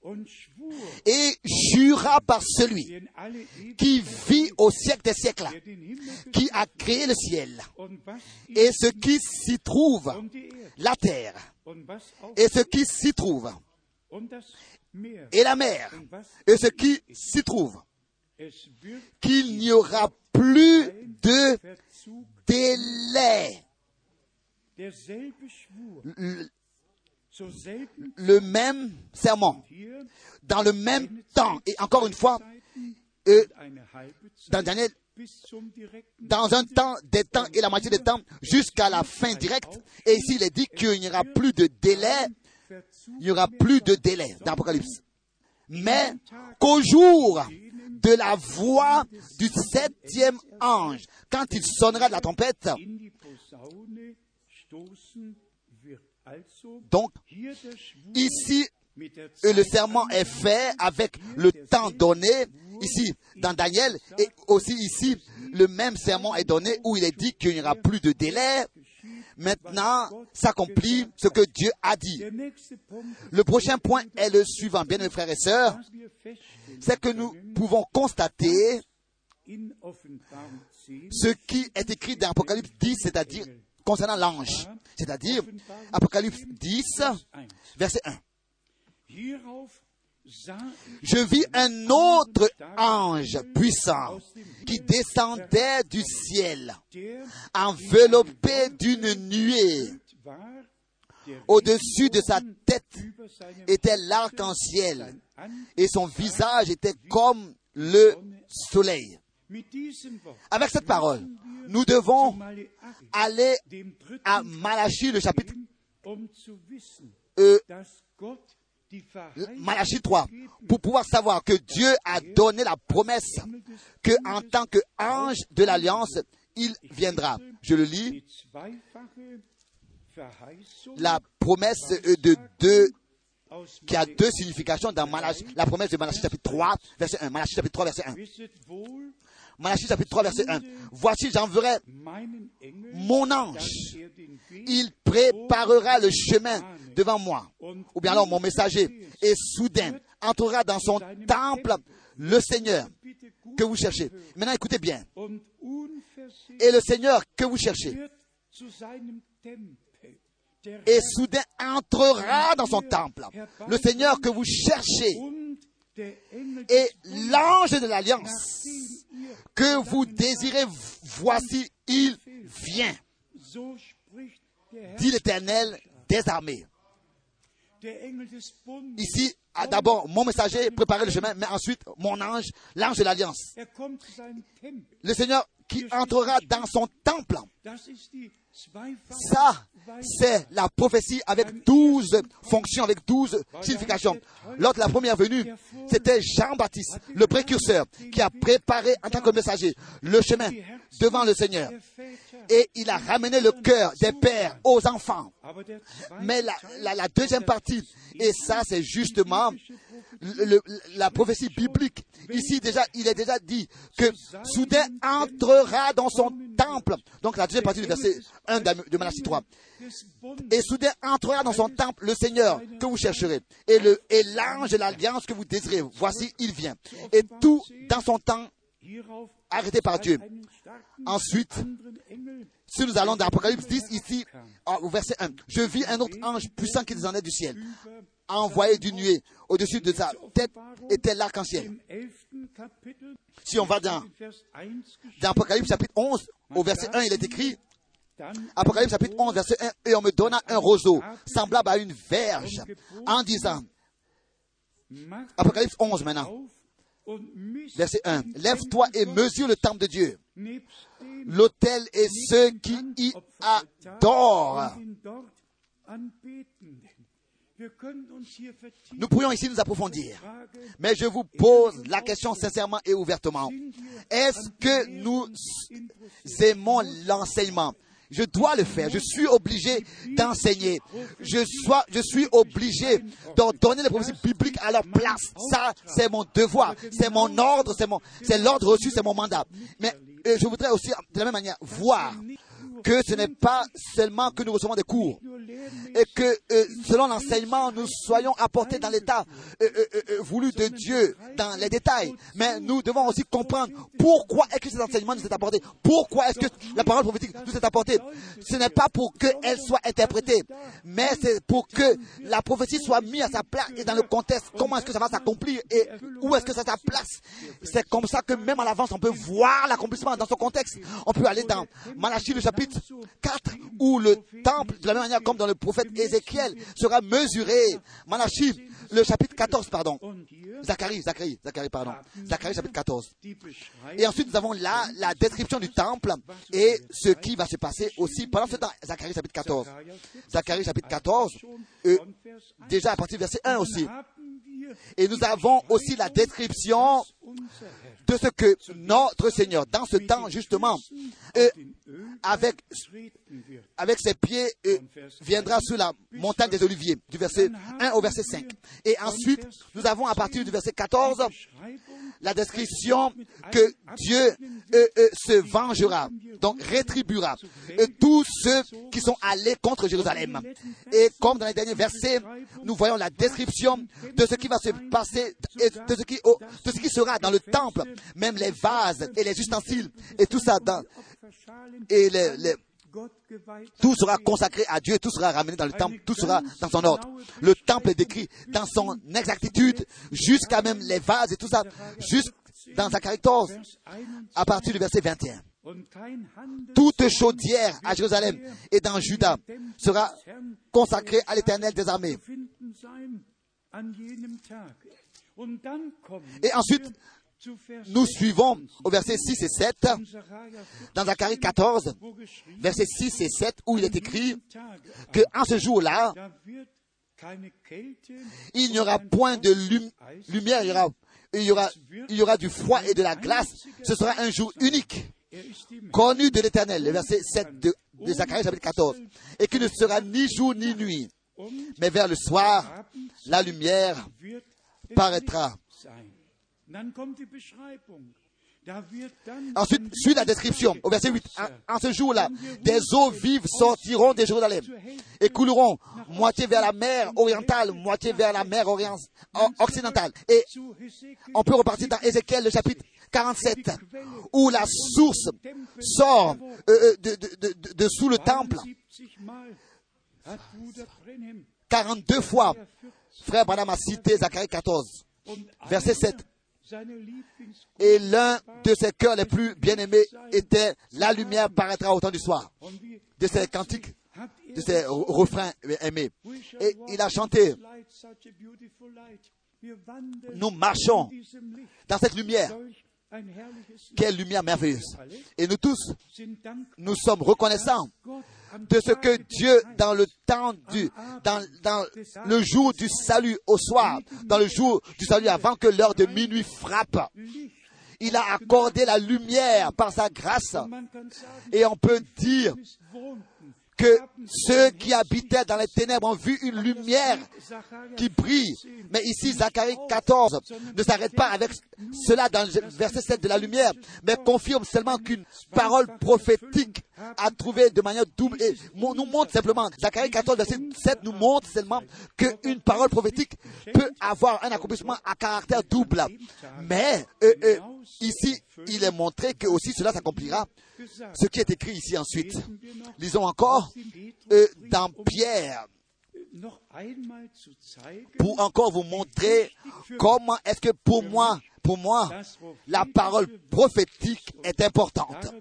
und schwur, Et jura par celui qui vit au siècle des siècles, qui a créé le ciel, et ce qui s'y trouve, la terre, et ce qui s'y trouve, et la mer, et ce qui s'y trouve, qu'il n'y aura plus de délai. Le- même serment, dans le même temps, et encore une fois, euh, dans Daniel, dans un temps des temps et la moitié des temps, jusqu'à la fin directe. Et ici, il est dit qu'il n'y aura plus de délai, il n'y aura plus de délai dans. Mais qu'au jour de la voix du septième ange, quand il sonnera de la trompette, donc ici, euh, le serment est fait avec le temps donné, ici, dans Daniel, et aussi ici, le même serment est donné où il est dit qu'il n'y aura plus de délai. Maintenant, s'accomplit ce que Dieu a dit. Le prochain point est le suivant, bien mes frères et sœurs, c'est que nous pouvons constater in Offenbarung 10, ce qui est écrit dans Apocalypse 10, c'est-à-dire concernant l'ange. C'est-à-dire Apocalypse 10, 1. verset 1. Je vis un autre ange puissant qui descendait du ciel, enveloppé d'une nuée. Au-dessus de sa tête était l'arc-en-ciel et son visage était comme le soleil. Avec cette parole, nous devons aller à Malachie, le chapitre euh, Malachie 3, pour pouvoir savoir que Dieu a donné la promesse que en tant qu'ange de l'alliance, il viendra. Je le lis, la promesse de deux, qui a deux significations dans Malachie, la promesse de Malachie chapitre 3, verset 1. Malachie chapitre 3, verset 1. Malachie chapitre 3, verset 1. Voici, j'enverrai mon ange. Il préparera le chemin devant moi. Ou bien alors mon messager. Et soudain entrera dans son temple le Seigneur que vous cherchez. Maintenant écoutez bien. Et le Seigneur que vous cherchez. Et soudain entrera dans son temple. Le Seigneur que vous cherchez. Et l'ange de l'alliance que vous désirez, voici, il vient, dit l'Éternel des armées. Ici, d'abord, mon messager préparait le chemin, mais ensuite, mon ange, l'ange de l'alliance. Le Seigneur qui entrera dans son temple. Ça, c'est la prophétie avec douze fonctions, avec douze significations. Lors de la première venue, c'était Jean-Baptiste, le précurseur, qui a préparé en tant que messager le chemin devant le Seigneur. Et il a ramené le cœur des pères aux enfants. Mais la, deuxième partie, et ça c'est justement la prophétie biblique. Ici déjà, il est déjà dit que soudain entrera dans son temple. Donc la deuxième partie du verset 1 de Malachie 3. des Bundes Et soudain entrera dans son temple le Seigneur que vous chercherez. Et le et l'ange de l'alliance que vous désirez. Voici, il vient. Et tout dans son temps arrêté par Dieu. Ensuite, si nous allons dans Apocalypse 10, ici, au verset 1, je vis un autre ange puissant qui descendait du ciel, envoyé d'une nuée. Au-dessus de sa tête était l'arc-en-ciel. Si on va dans, in Vers 1 dans Apocalypse chapitre 11, au verset 1, il est écrit, Apocalypse chapitre 11, verset 1, et on me donna un roseau semblable à une verge, en disant, Apocalypse 11 maintenant, verset 1, den lève-toi et mesure le temple de Dieu, l'autel et ceux qui y adorent. Nous pourrions ici nous approfondir. Mais je vous pose la question sincèrement et ouvertement. Est-ce que nous aimons l'enseignement? Je dois le faire. Je suis obligé d'enseigner. Je, sois, je suis obligé de donner les prophéties bibliques à leur place. Ça, c'est mon devoir. C'est mon ordre. C'est mon, c'est l'ordre reçu. C'est mon mandat. Mais euh, je voudrais aussi, de la même manière, voir que ce n'est pas seulement que nous recevons des cours et que euh, selon l'enseignement, nous soyons apportés dans l'état euh, euh, voulu de Dieu, dans les détails. Mais nous devons aussi comprendre pourquoi est-ce que cet enseignement nous est apporté, pourquoi est-ce que la parole prophétique nous est apportée. Ce n'est pas pour qu'elle soit interprétée, mais c'est pour que la prophétie soit mise à sa place et dans le contexte, comment est-ce que ça va s'accomplir et où est-ce que ça a sa place. C'est comme ça que même à l'avance, on peut voir l'accomplissement dans son contexte. On peut aller dans Malachie le chapitre 4, où le temple, de la même manière comme dans le prophète Ézéchiel, sera mesuré. Malachie, le chapitre 14, pardon. Zacharie, Zacharie, Zacharie, pardon. Zacharie chapitre 14. die Beschreibung Et ensuite, nous avons là la description du temple et ce qui va se passer aussi pendant ce temps. Zacharie chapitre 14. Zacharie chapitre 14, euh, von Vers 1 déjà à partir du verset 1 aussi. Et nous avons aussi la description de ce que notre Seigneur, dans ce temps justement, euh, avec, avec ses pieds, euh, viendra sur la montagne des Oliviers, du verset 1 au verset 5. Et ensuite, nous avons à partir du verset 14 Beschreibung la description que Dieu euh, euh, se vengera, donc rétribuera euh, tous ceux qui sont allés contre Jérusalem. Et comme dans les derniers versets, nous voyons la description de ce qui va se passer de ce qui, sera dans le temple, même les vases et les ustensiles et tout ça et les- tout sera consacré à Dieu, tout sera ramené dans le temple, tout sera dans son ordre. Le temple est décrit dans son exactitude, jusqu'à même les vases et tout ça, jusqu'à dans Zacharie 14, Vers 21. à partir du verset 21. Und kein Handel Toute chaudière à Jérusalem et dans Juda sera consacrée à l'éternel des armées. Et ensuite, nous suivons au verset 6 et 7 in Sacharja 14, dans Zacharie 14, wo geschrieben. versets 6 et 7, où il est écrit que en ce jour-là, il n'y aura point de lum- lumière, il y aura, il y aura, il y aura du froid et de la glace. Ce sera un jour unique, er connu de l'éternel, le verset 7 de, de Zacharie chapitre 14, et qui ne sera ni jour ni nuit, mais vers le soir, la lumière paraîtra. Ensuite, suit la description au verset 8. Wasser En, en ce jour-là, des eaux vives sortiront des Jérusalem et couleront moitié vers la mer orientale, moitié vers la mer orient- occidentale. Et on peut repartir dans Ézéchiel, le chapitre 47, où la source sort euh, euh, de, de- de- de- de sous le temple 72 Mal hat Bruder Brenhem 42 fois. der 40 Frère Branham a cité Zacharie 14. und Verset einer 7. Et l'un de ses cœurs les plus bien-aimés était La lumière paraîtra au temps du soir. De ses cantiques, de ses re- refrains aimés. Et il a chanté Nous marchons dans cette lumière. Quelle lumière merveilleuse. Et nous tous, nous sommes reconnaissants de ce que Dieu, dans le temps du, dans, dans le jour du salut au soir, dans le jour du salut avant que l'heure de minuit frappe, il a accordé la lumière par sa grâce. Et on peut dire. Que ceux qui habitaient dans les ténèbres ont vu une lumière qui brille. Mais ici, Zacharie 14 ne s'arrête pas avec cela dans le verset 7 de la lumière, mais confirme seulement qu'une parole prophétique a trouvé de manière double et nous montre simplement, Zacharie 14 verset 7 nous montre seulement qu'une parole prophétique peut avoir un accomplissement à caractère double. Mais euh, euh, ici, il est montré que aussi cela s'accomplira. Ce qui est écrit ici ensuite. Lisons encore euh, dans Pierre pour encore vous montrer comment est-ce que pour moi, pour moi, la parole prophétique est importante.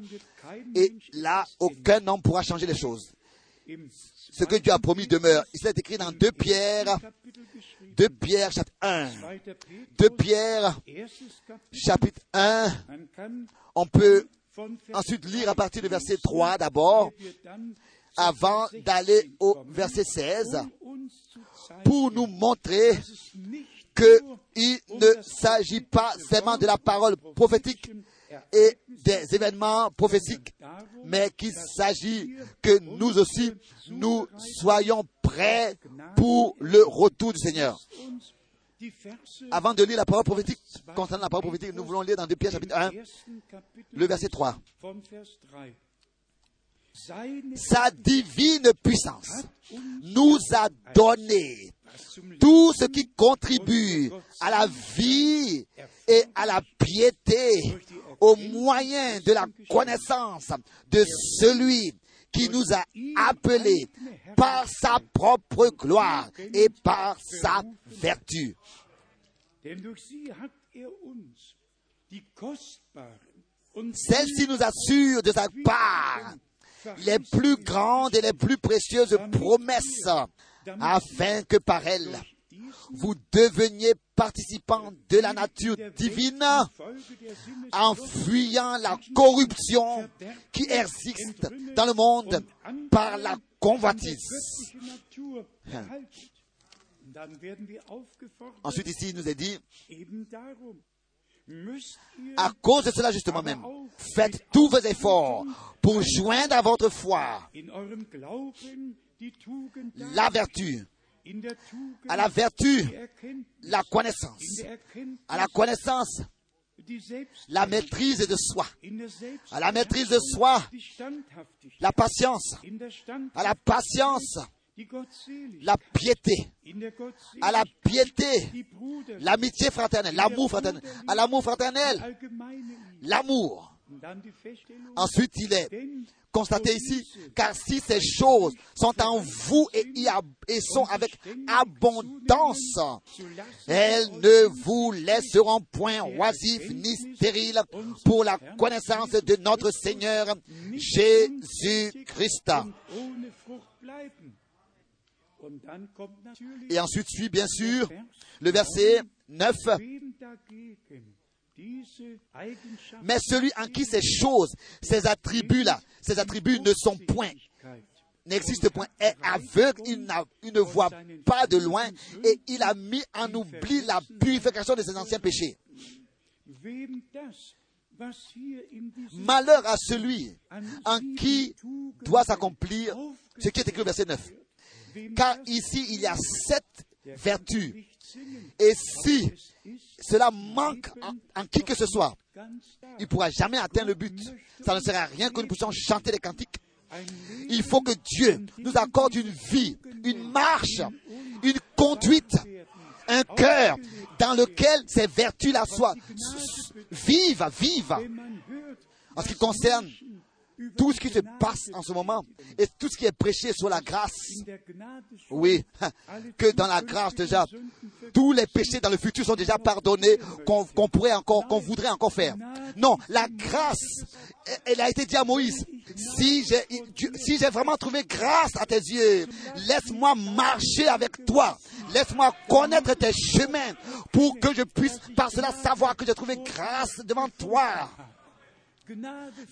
Et là, aucun homme pourra changer les choses. Ce que Dieu a promis demeure. Il est écrit dans 2 Pierre, Kapitel geschrieben. 2 Pierre chapitre 1. 2. Petrus, 2 Pierre chapitre 1. Man kann On peut ensuite lire à partir du verset 3 d'abord, avant d'aller au verset 16, um uns zu zeigen, pour nous montrer qu'il ne s'agit pas seulement de la parole prophétique et des événements prophétiques, mais qu'il s'agit que nous aussi, nous soyons prêts pour le retour du Seigneur. Avant de lire la parole prophétique, concernant la parole prophétique, nous voulons lire dans 2 Pierre chapitre 1, ersten Kapitel le verset 3. von Vers 3. Seine Sa divine puissance nous a donné tout ce qui contribue à la vie et à la piété au moyen de la connaissance de celui qui nous a appelés par sa propre gloire et par sa vertu. Er Celle-ci nous assure de sa part les plus grandes et les plus précieuses promesses afin que par elles vous deveniez participants de la nature divine en fuyant la corruption qui existe dans le monde par la convoitise. Ensuite ici, il nous est dit, à cause de cela justement même, faites tous vos efforts pour joindre à votre foi la vertu, à la vertu la connaissance, à la connaissance la maîtrise de soi, à la maîtrise de soi la patience, à la patience la piété, à la piété. l'amitié fraternelle, l'amour fraternel, à l'amour fraternel, l'amour. Ensuite, il est constaté ici, car si ces choses sont en vous et, et sont avec abondance, elles ne vous laisseront point oisifs ni stériles pour la connaissance de notre Seigneur Jésus-Christ. Et ensuite suit bien sûr le verset 9. wem dagegen diese Eigenschaft Mais celui en qui ces choses, ces attributs-là, ces attributs ne sont point, n'existe point, est aveugle, il, il ne voit pas de loin et il a mis en oubli la purification de ses anciens péchés. Malheur à celui en qui doit s'accomplir ce qui est écrit au verset 9. Car ici, il y a sept vertus. Et si cela manque en, qui que ce soit, il ne pourra jamais atteindre le but. Ça ne sert à rien que nous puissions chanter des cantiques. Il faut que Dieu nous accorde une vie, une marche, une conduite, un cœur dans lequel ces vertus-là soient vives, vives. En ce qui concerne tout ce qui se passe en ce moment et tout ce qui est prêché sur la grâce. Oui, que dans la grâce déjà, tous les péchés dans le futur sont déjà pardonnés, qu'on pourrait encore, qu'on voudrait encore faire. Non, la grâce, elle a été dit à Moïse. Si j'ai, tu- si j'ai vraiment trouvé grâce à tes yeux, laisse-moi marcher avec toi. Laisse-moi connaître tes chemins pour que je puisse par cela savoir que j'ai trouvé grâce devant toi.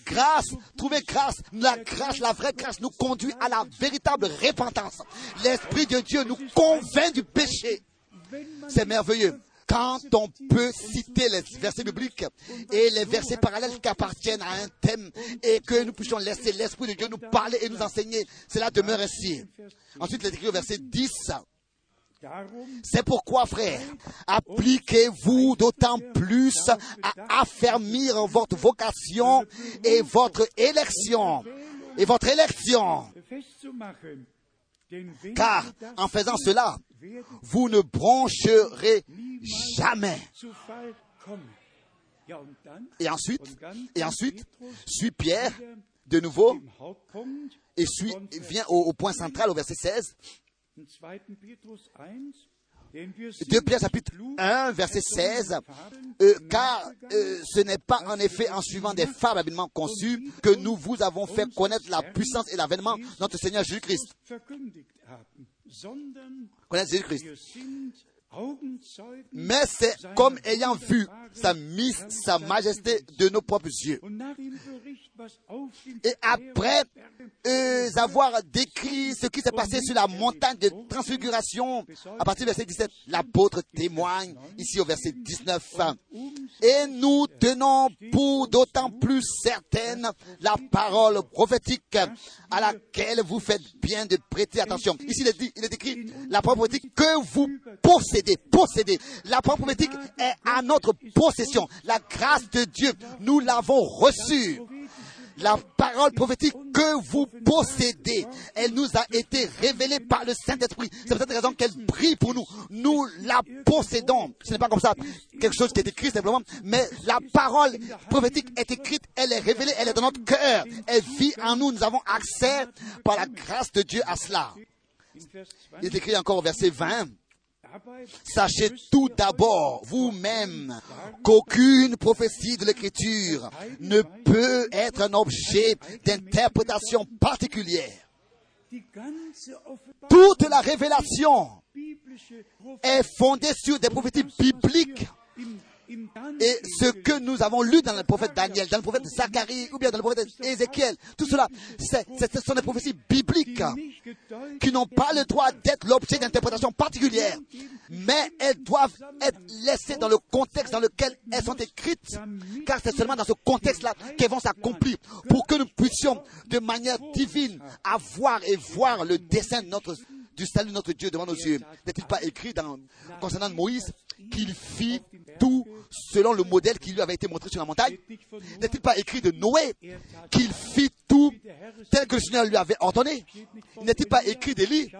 Grâce, trouver grâce, la grâce, la vraie grâce nous conduit à la véritable repentance. L'Esprit de Dieu nous convainc du péché. C'est merveilleux. Quand on peut citer les versets bibliques et les versets parallèles qui appartiennent à un thème et que nous puissions laisser l'Esprit de Dieu nous parler et nous enseigner, cela demeure ainsi. Ensuite, il est écrit au verset 10. C'est pourquoi, frères, appliquez-vous d'autant plus à affermir votre vocation et votre élection. Et votre élection. Car en faisant cela, vous ne broncherez jamais. Et ensuite, et ensuite, suit Pierre de nouveau et suit, vient au point central au verset 16. In 2. Petrus 1, denn wir 2 sind Pierre chapitre 1 verset 16. Euh, car euh, ce n'est pas en effet en suivant des fables habilement conçues que nous vous avons fait connaître la puissance et l'avènement de notre Seigneur Jésus-Christ. Connaître Jésus-Christ. Mais c'est comme ayant vu sa mise, sa majesté de nos propres yeux. Et après euh, avoir décrit ce qui s'est passé sur la montagne de transfiguration, à partir du verset 17, l'apôtre témoigne ici au verset 19. Et nous tenons pour d'autant plus certaine la parole prophétique à laquelle vous faites bien de prêter attention. Ici, il est, dit, il est écrit la parole prophétique que vous possédez, possédez. La parole prophétique est à notre possession. La grâce de Dieu, nous l'avons reçue. La parole prophétique que vous possédez, elle nous a été révélée par le Saint-Esprit. C'est pour cette raison qu'elle brille pour nous. Nous la possédons. Ce n'est pas comme ça, quelque chose qui est écrit simplement, mais la parole prophétique est écrite, elle est révélée, elle est dans notre cœur. Elle vit en nous. Nous avons accès par la grâce de Dieu à cela. Il 20, est écrit encore au verset 20. Sachez tout d'abord, vous-même, qu'aucune prophétie de l'Écriture ne peut être un objet d'interprétation particulière. Toute la révélation est fondée sur des prophéties bibliques. Et ce que nous avons lu dans le prophète Daniel, dans le prophète Zacharie ou bien dans le prophète Ézéchiel, tout cela, c'est- ce sont des prophéties bibliques qui n'ont pas le droit d'être l'objet d'interprétation particulière, mais elles doivent être laissées dans le contexte dans lequel elles sont écrites, car c'est seulement dans ce contexte-là qu'elles vont s'accomplir, pour que nous puissions de manière divine avoir et voir le dessein du salut de notre Dieu devant nos yeux. N'est-il pas écrit dans, concernant Moïse qu'il fit tout selon le modèle qui lui avait été montré sur la montagne N'est-il pas écrit de Noé qu'il fit tout tel que le Seigneur lui avait ordonné? N'est-il pas écrit d'Élie?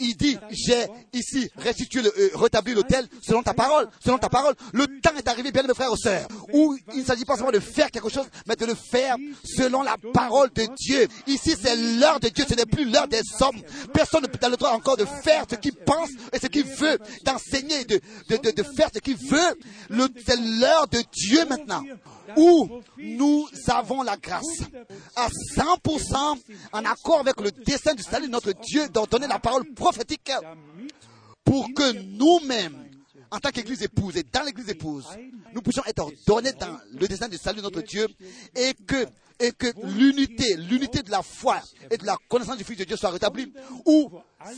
Il dit, j'ai ici restitué, le, euh, rétabli l'autel selon ta parole, selon ta parole. Le temps est arrivé, bien mes frères et sœurs, où il ne s'agit pas seulement de faire quelque chose, mais de le faire selon la parole de Dieu. Ici, c'est l'heure de Dieu, ce n'est plus l'heure des hommes. Personne n'a le droit encore de faire ce qu'il pense et ce qu'il veut, d'enseigner, de, de, de, de faire ce qu'il veut. Le- C'est l'heure de Dieu maintenant, où nous avons la grâce à 100% en accord avec le dessein du salut de notre Dieu d'ordonner la parole prophétique pour que nous-mêmes, en tant qu'Église épouse et dans l'Église épouse, nous puissions être ordonnés dans le dessein du salut de notre Dieu et que, et que l'unité, l'unité de la foi et de la connaissance du Fils de Dieu soit rétablie, où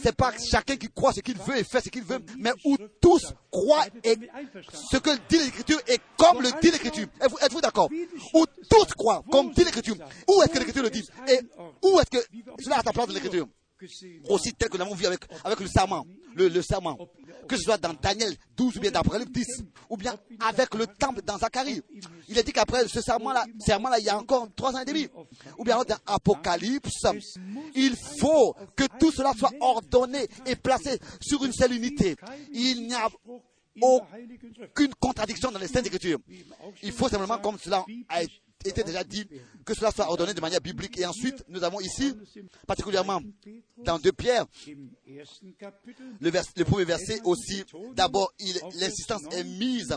c'est pas chacun qui croit ce qu'il veut et fait ce qu'il veut, mais où tous croient et ce que dit l'Écriture est comme le dit l'Écriture. Êtes-vous, êtes-vous d'accord? Où tous croient comme dit l'Écriture. Où est-ce que l'Écriture le dit? Et où est-ce que cela a sa place dans l'Écriture. aussi tel que nous l'avons vu avec, avec le serment, le, le serment, que ce soit dans Daniel 12 ou bien dans Apocalypse 10, ou bien avec le temple dans Zacharie. Il est dit qu'après ce serment-là, serment-là, il y a encore trois ans et demi. Ou bien dans Apocalypse, il faut que tout cela soit ordonné et placé sur une seule unité. Il n'y a aucune contradiction dans les Saintes Écritures. Il faut simplement, comme cela a été déjà dit, que cela soit ordonné de manière biblique. Et ensuite, nous avons ici, particulièrement dans deux Pierre, le, le premier verset aussi, d'abord, l'insistance est mise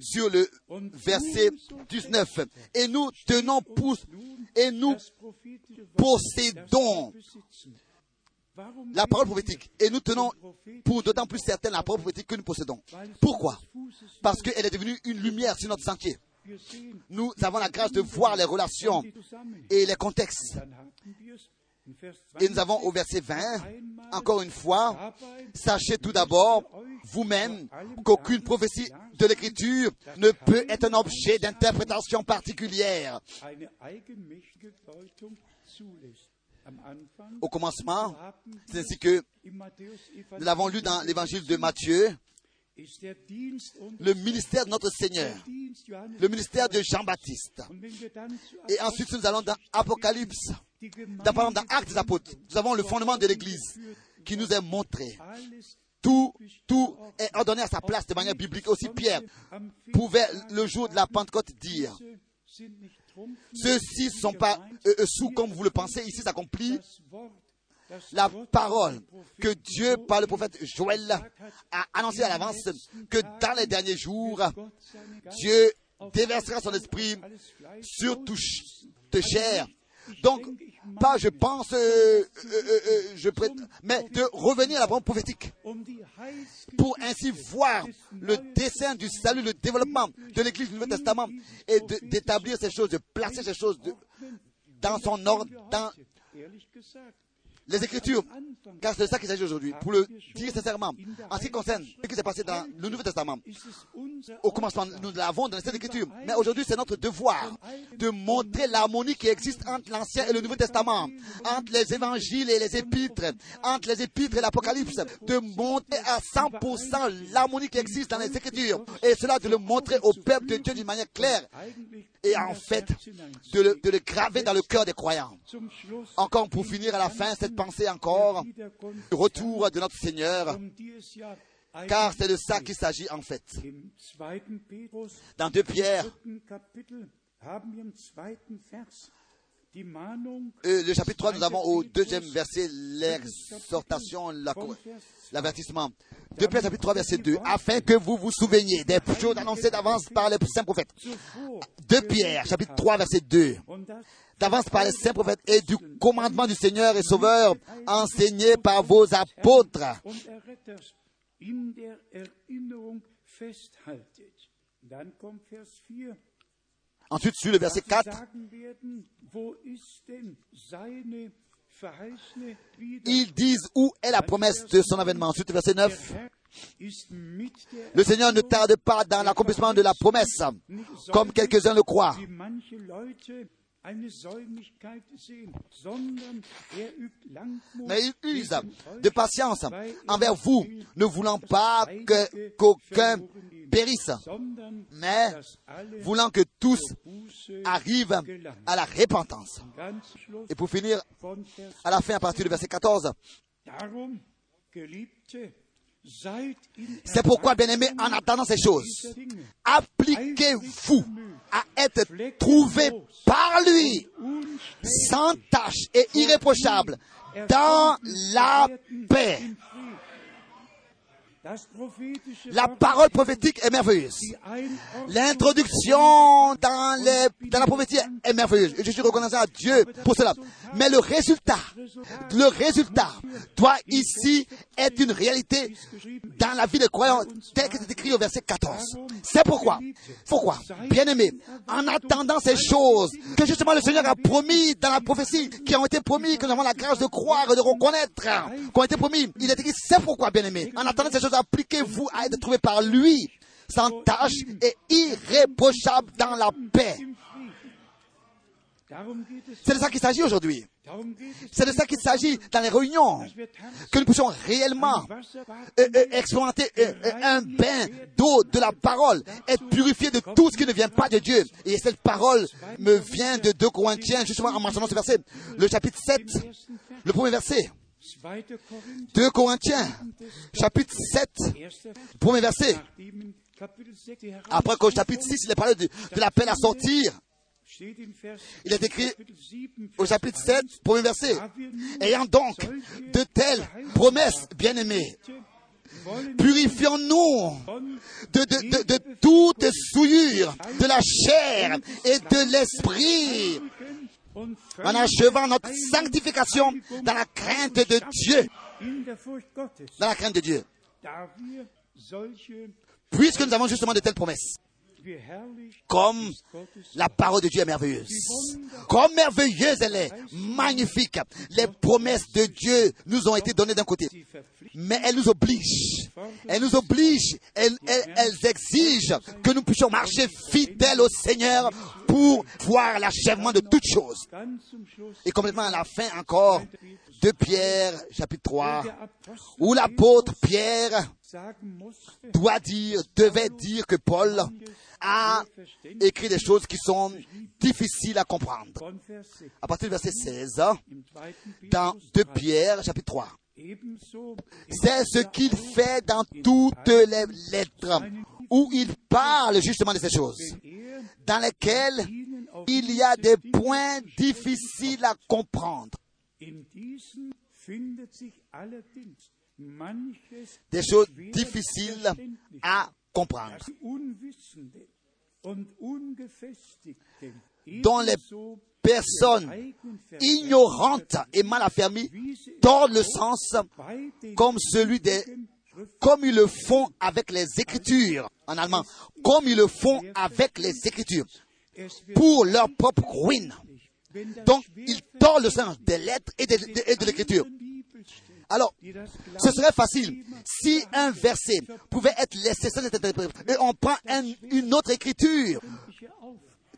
sur le verset 19. Et nous tenons pour, et nous possédons la parole prophétique. Et nous tenons pour d'autant plus certaine la parole prophétique que nous possédons. Pourquoi? Parce qu'elle est devenue une lumière sur notre sentier. Nous avons la grâce de voir les relations et les contextes. Et nous avons au verset 20, encore une fois, sachez tout d'abord, vous-même, qu'aucune prophétie de l'Écriture ne peut être un objet d'interprétation particulière. Au commencement, c'est ainsi que nous l'avons lu dans l'évangile de Matthieu, le ministère de notre Seigneur, le ministère de Jean-Baptiste. Et ensuite, nous allons dans Apocalypse, dans, dans Actes des Apôtres. Nous avons le fondement de l'Église qui nous est montré. Tout, tout est ordonné à sa place de manière biblique. Aussi Pierre pouvait le jour de la Pentecôte dire, ceux-ci ne sont pas euh, euh, sous comme vous le pensez, ici s'accomplit la parole que Dieu, par le prophète Joël, a annoncé à l'avance que dans les derniers jours, Dieu déversera son esprit sur toute chair. Donc, pas je pense, euh, euh, euh, je mais de revenir à la parole prophétique pour ainsi voir le dessin du salut, le développement de l'Église du Nouveau Testament et d'établir ces choses, de placer ces choses dans son ordre, les Écritures, car c'est de ça qu'il s'agit aujourd'hui, pour le dire sincèrement, en ce qui concerne ce qui s'est passé dans le Nouveau Testament. Au commencement, nous l'avons dans les Écritures, mais aujourd'hui c'est notre devoir de montrer l'harmonie qui existe entre l'Ancien et le Nouveau Testament, entre les évangiles et les épîtres, entre les épîtres et l'Apocalypse, de montrer à 100% l'harmonie qui existe dans les Écritures, et cela de le montrer au peuple de Dieu d'une manière claire, et en fait de le, graver dans le cœur des croyants. Encore pour finir à la fin cette pensée encore, le retour de notre Seigneur, car c'est de ça qu'il s'agit en fait. Dans 2 Pierre, euh, le chapitre 3, nous avons au deuxième verset l'exhortation, l'avertissement. 2 Pierre chapitre 3, verset 2, afin que vous vous souveniez des choses annoncées d'avance par les saints prophètes. 2 Pierre chapitre 3, verset 2 d'avance par les saints prophètes et du commandement du Seigneur et Sauveur enseigné par vos apôtres. Ensuite, sur le verset 4, ils disent où est la promesse de son avènement. Ensuite, verset 9, le Seigneur ne tarde pas dans l'accomplissement de la promesse, comme quelques-uns le croient. Mais il use de patience envers vous, ne voulant pas qu'aucun périsse, mais voulant que tous arrivent à la repentance. Et pour finir, à la fin, à partir du verset 14, c'est pourquoi, bien-aimés, en attendant ces choses, appliquez-vous à être trouvé par lui, sans tâche et irréprochable, dans la paix. La parole prophétique est merveilleuse. L'introduction dans, les, dans la prophétie est merveilleuse. Je suis reconnaissant à Dieu pour cela. Mais le résultat, le résultat doit ici être une réalité dans la vie des croyants, tel que c'est écrit au verset 14. C'est pourquoi, pourquoi, bien aimé, en attendant ces choses que justement le Seigneur a promis dans la prophétie, qui ont été promis, que nous avons la grâce de croire et de reconnaître, qui ont été promis, il est écrit, c'est pourquoi, bien aimé, en attendant ces choses, appliquez-vous à être trouvé par lui, sans tâche et irréprochable dans la paix. C'est de ça qu'il s'agit aujourd'hui. C'est de ça qu'il s'agit dans les réunions. Que nous puissions réellement euh, euh, expérimenter euh, euh, un bain d'eau de la parole, être purifié de tout ce qui ne vient pas de Dieu. Et cette parole me vient de 2 Corinthiens, justement en mentionnant ce verset, le chapitre 7, im ersten Vers. le premier verset. 2. Korinther, 2 Corinthiens, chapitre 7, erster Vers. premier verset. Nachdem in Kapitel 6 die Après qu'au chapitre 6, il est parlé de, de l'appel à sortir, il est écrit Kapitel 7, au chapitre 7, premier verset. Ayant donc de telles promesses, bien-aimés, purifions-nous de, de, de, de de la chair et de l'esprit en achevant notre sanctification dans la crainte de Dieu. Dans la crainte de Dieu. Puisque nous avons justement de telles promesses. Comme la parole de Dieu est merveilleuse. Comme merveilleuse elle est. Magnifique. Les promesses de Dieu nous ont été données d'un côté. Mais elles nous obligent. Elles nous obligent. Elles, elles- exigent que nous puissions marcher fidèles au Seigneur pour voir l'achèvement de toutes choses. Et complètement à la fin encore de Pierre, chapitre 3, der Apostel où l'apôtre Pierre doit dire, devait dire que Paul a écrit des choses qui sont difficiles à comprendre. von Vers 6 À partir du verset 16, im zweiten dans Petrus 2 3, Pierre, chapitre 3. ebenso C'est ce qu'il fait dans toutes les lettres où il parle justement de ces choses, dans lesquelles il y a des points difficiles à comprendre, des choses difficiles à comprendre, dont les personnes ignorantes et mal affermies tordent le sens comme celui des comme ils le font avec les Écritures, en allemand, comme ils le font avec les Écritures, pour leur propre ruine. Donc, ils tordent le sens des lettres et de, de- et de l'Écriture. Alors, ce serait facile si un verset pouvait être laissé sans être interprété et on prend un- une autre écriture.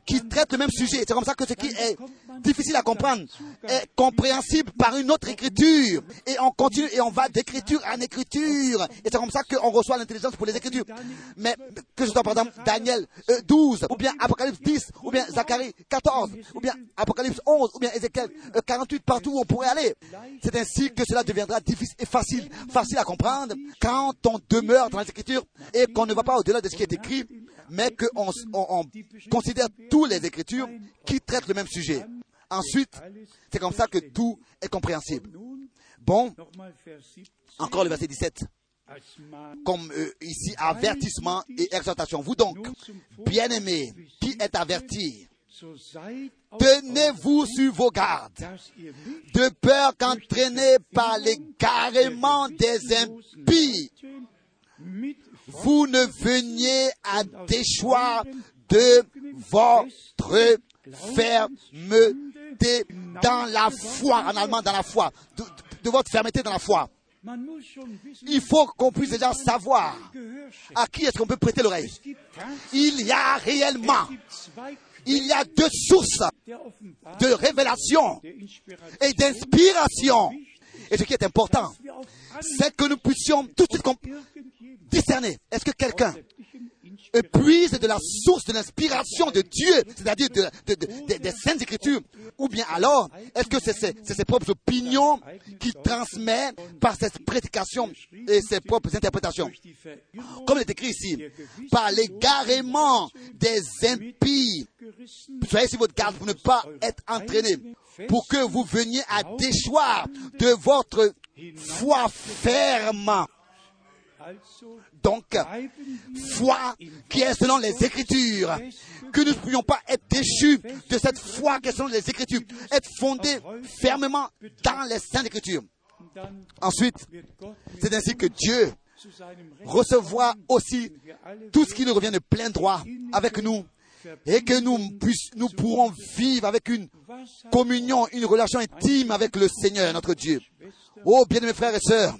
Qui traite le même sujet. C'est comme ça que ce qui est difficile à comprendre est compréhensible par une autre écriture. Et on continue et on va d'écriture en écriture. Et c'est comme ça qu'on reçoit l'intelligence pour les écritures. Mais que ce soit par exemple Daniel euh, 12, ou bien Apocalypse 10, ou bien Zacharie 14, ou bien Apocalypse 11, ou bien Ézéchiel euh, 48, partout où on pourrait aller. C'est ainsi que cela deviendra difficile et facile, facile à comprendre quand on demeure dans les écritures et qu'on ne va pas au-delà de ce qui est écrit, mais qu'on on, on considère toutes les écritures qui traitent le même sujet. Ensuite, c'est comme ça que tout est compréhensible. Bon, nochmal Vers 17 encore le verset 17, als Mahn comme euh, ici, avertissement et exhortation. Vous donc, bien-aimés, qui êtes avertis, tenez-vous sur vos gardes, de peur qu'entraînés par l'égarement des impies, vous ne veniez à déchoir de votre fermeté dans la foi, en allemand dans la foi, de, votre fermeté dans la foi. Il faut qu'on puisse déjà savoir à qui est-ce qu'on peut prêter l'oreille. Il y a réellement, il y a deux sources de révélation et d'inspiration. Et ce qui est important, c'est que nous puissions tout de suite discerner. Est-ce que quelqu'un puise de la source de l'inspiration de Dieu, c'est-à-dire de, de- de- de- des saintes écritures, ou bien alors, est-ce que c'est ses, propres opinions qu'il transmet par ses prédications et ses propres interprétations? Comme il est écrit ici, par l'égarement des impies. Soyez sur votre garde pour ne pas être entraînés, pour que vous veniez à déchoir de votre foi ferme. Donc, foi qui est selon les Écritures, que nous ne pourrions pas être déchus de cette foi qui est selon les Écritures, être fondés fermement dans les Saintes Écritures. Ensuite, c'est ainsi que Dieu recevra aussi tout ce qui nous revient de plein droit avec nous et que nous, pourrons vivre avec une communion, une relation intime avec le Seigneur, notre Dieu. Oh, bien mes frères et sœurs?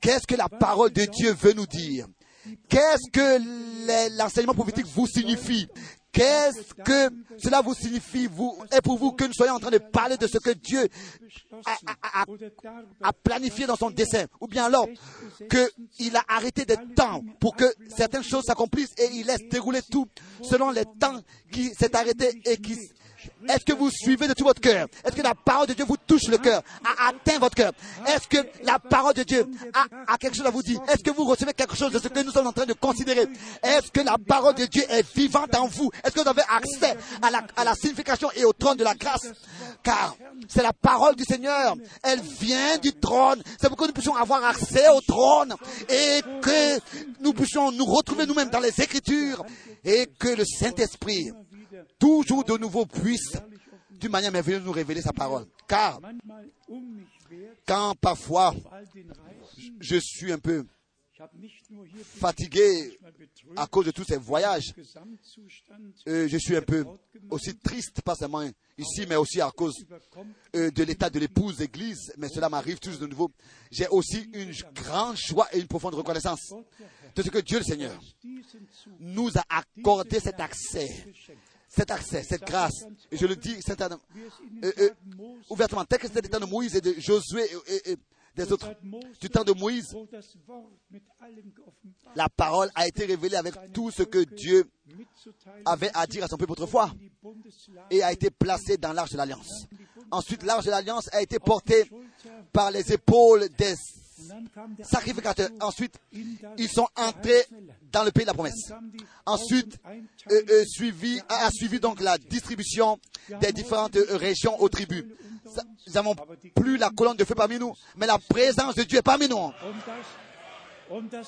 Qu'est-ce que la parole de Dieu veut nous dire? Qu'est-ce que l'enseignement prophétique vous signifie? Qu'est-ce que cela vous signifie? Et pour vous que nous soyons en train de parler de ce que Dieu a planifié dans son dessein, ou bien alors qu'il a arrêté des temps pour que certaines choses s'accomplissent et il laisse dérouler tout selon les temps qui s'est arrêté et qui... Est-ce que vous suivez de tout votre cœur? Est-ce que la parole de Dieu vous touche le cœur, a atteint votre cœur? Est-ce que la parole de Dieu a, a quelque chose à vous dire? Est-ce que vous recevez quelque chose de ce que nous sommes en train de considérer? Est-ce que la parole de Dieu est vivante en vous? Est-ce que vous avez accès à la, à la signification et au trône de la grâce? Car c'est la parole du Seigneur. Elle vient du trône. C'est pour que nous puissions avoir accès au trône et que nous puissions nous retrouver nous-mêmes dans les Écritures et que le Saint-Esprit, toujours de nouveau, puisse d'une manière merveilleuse nous révéler sa parole. Car quand parfois je suis un peu fatigué à cause de tous ces voyages, euh, je suis un peu aussi triste, pas seulement ici, mais aussi à cause euh, de l'état de l'épouse d'église, mais cela m'arrive toujours de nouveau. J'ai aussi une grande joie et une profonde reconnaissance de ce que Dieu le Seigneur nous a accordé cet accès. Cet accès, cette grâce. Je le dis euh, euh, ouvertement, tel que c'était le temps de Moïse et de Josué et, et- des autres, du temps de Moïse, la parole a été révélée avec tout ce que Dieu avait à dire à son peuple autrefois et a été placé dans l'arche de l'alliance. Ensuite, l'arche de l'alliance a été portée par les épaules des Sacrificateurs. Ensuite, ils sont entrés dans le pays de la promesse. Ensuite, euh, euh, a, a suivi donc la distribution des différentes euh, régions aux tribus. Nous n'avons plus la colonne de feu parmi nous, mais la présence de Dieu est parmi nous.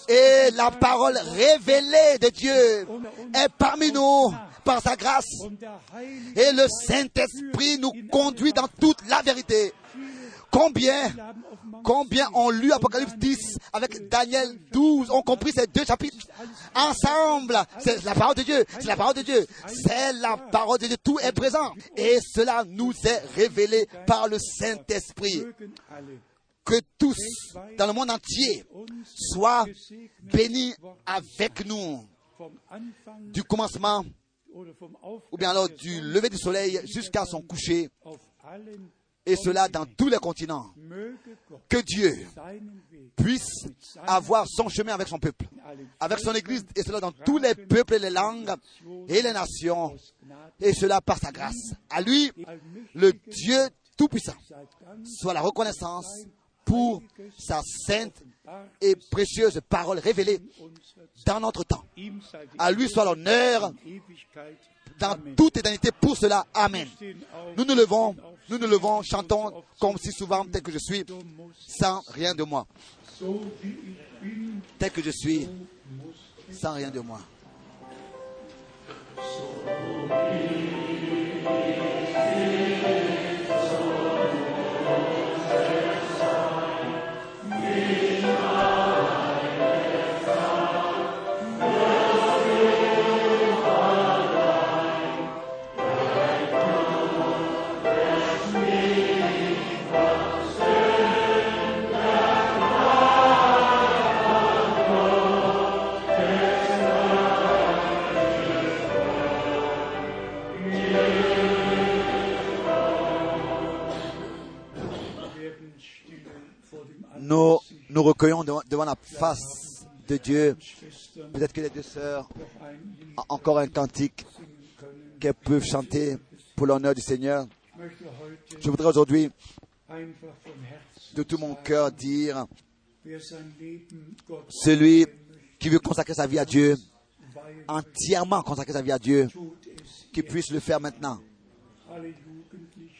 Et la parole révélée de Dieu est parmi nous par sa grâce. Et le Saint-Esprit nous conduit dans toute la vérité. Combien, combien ont lu Apocalypse 10 avec Daniel 12, ont compris ces deux chapitres? Ensemble. C'est la parole de Dieu, c'est la parole de Dieu, c'est la parole de Dieu. Tout est présent. Et cela nous est révélé par le Saint-Esprit. Que tous, dans le monde entier, soient bénis avec nous du commencement ou bien alors du lever du soleil jusqu'à son coucher, et cela dans tous les continents. Que Dieu puisse avoir son chemin avec son peuple, avec son Église, et cela dans tous les peuples et les langues et les nations, et cela par sa grâce. À lui, le Dieu Tout-Puissant, soit la reconnaissance pour sa sainte et précieuse parole révélée dans notre temps. À lui soit l'honneur dans toute éternité pour cela. Amen. Nous nous levons, nous nous levons, chantons comme si souvent, tel que je suis, sans rien de moi. Tel que je suis, sans rien de moi. Nous recueillons devant, la face de Dieu. Peut-être que les deux sœurs ont encore un cantique qu'elles peuvent chanter pour l'honneur du Seigneur. Je voudrais aujourd'hui, de tout mon cœur, dire, celui qui veut consacrer sa vie à Dieu, entièrement consacrer sa vie à Dieu, qu'il puisse le faire maintenant.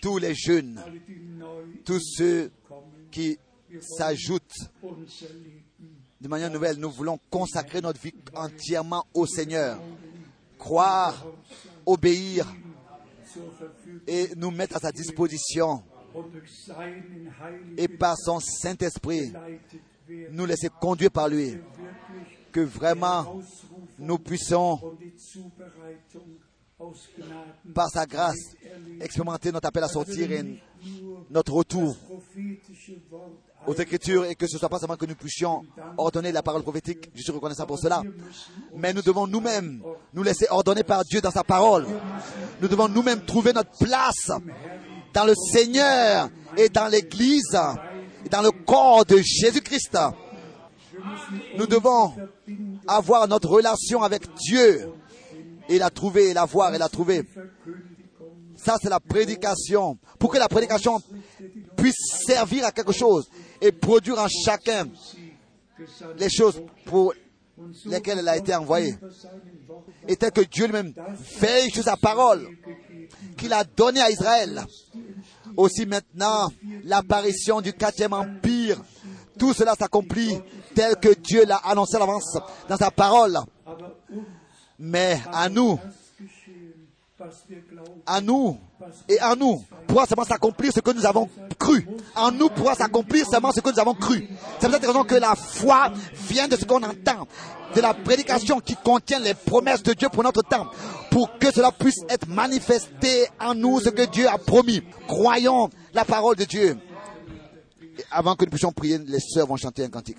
Tous les jeunes, tous ceux qui Leben de manière nouvelle, nous voulons consacrer notre vie entièrement au Seigneur. Croire, obéir et nous mettre à sa disposition. Et par son Saint-Esprit, nous laisser conduire par lui. Que vraiment nous puissions, par sa grâce, expérimenter notre appel à sortir et notre retour aux Écritures et que ce soit pas seulement que nous puissions ordonner la parole prophétique. Je suis reconnaissant pour cela. Mais nous devons nous-mêmes nous laisser ordonner par Dieu dans sa parole. Nous devons nous-mêmes trouver notre place dans le Seigneur et dans l'Église et dans le corps de Jésus-Christ. Nous devons avoir notre relation avec Dieu et la trouver et la voir et la trouver. Ça, c'est la prédication. Pour que la prédication puisse servir à quelque chose et produire en chacun les choses pour lesquelles elle a été envoyée. Et tel que Dieu lui-même veille sur sa parole qu'il a donnée à Israël. Aussi maintenant, l'apparition du quatrième empire, tout cela s'accomplit tel que Dieu l'a annoncé à l'avance dans sa parole. Mais à nous, à nous et en nous pourra seulement s'accomplir ce que nous avons cru. En nous pourra s'accomplir seulement ce que nous avons cru. C'est pour cette raison que la foi vient de ce qu'on entend, de la prédication qui contient les promesses de Dieu pour notre temps, pour que cela puisse être manifesté en nous ce que Dieu a promis. Croyons la parole de Dieu. Avant que nous puissions prier, les sœurs vont chanter un cantique.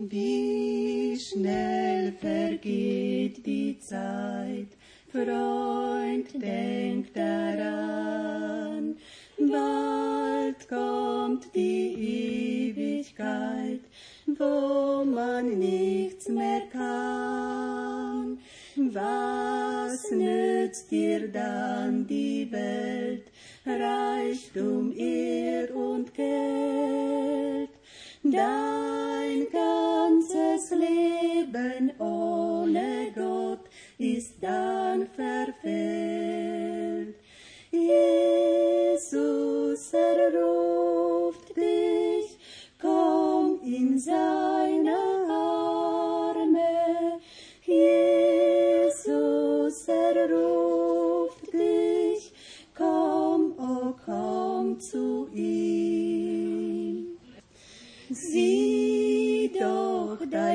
Wie schnell vergeht die Zeit, Freund, denk daran, bald kommt die Ewigkeit, wo man nichts mehr kann. Was nützt dir dann die Welt, Reichtum, Ehr und Geld? Dein ganzes Leben ohne Gott ist dann verfehlt. Jesus erruft dich, komm in seine Arme. Jesus erruft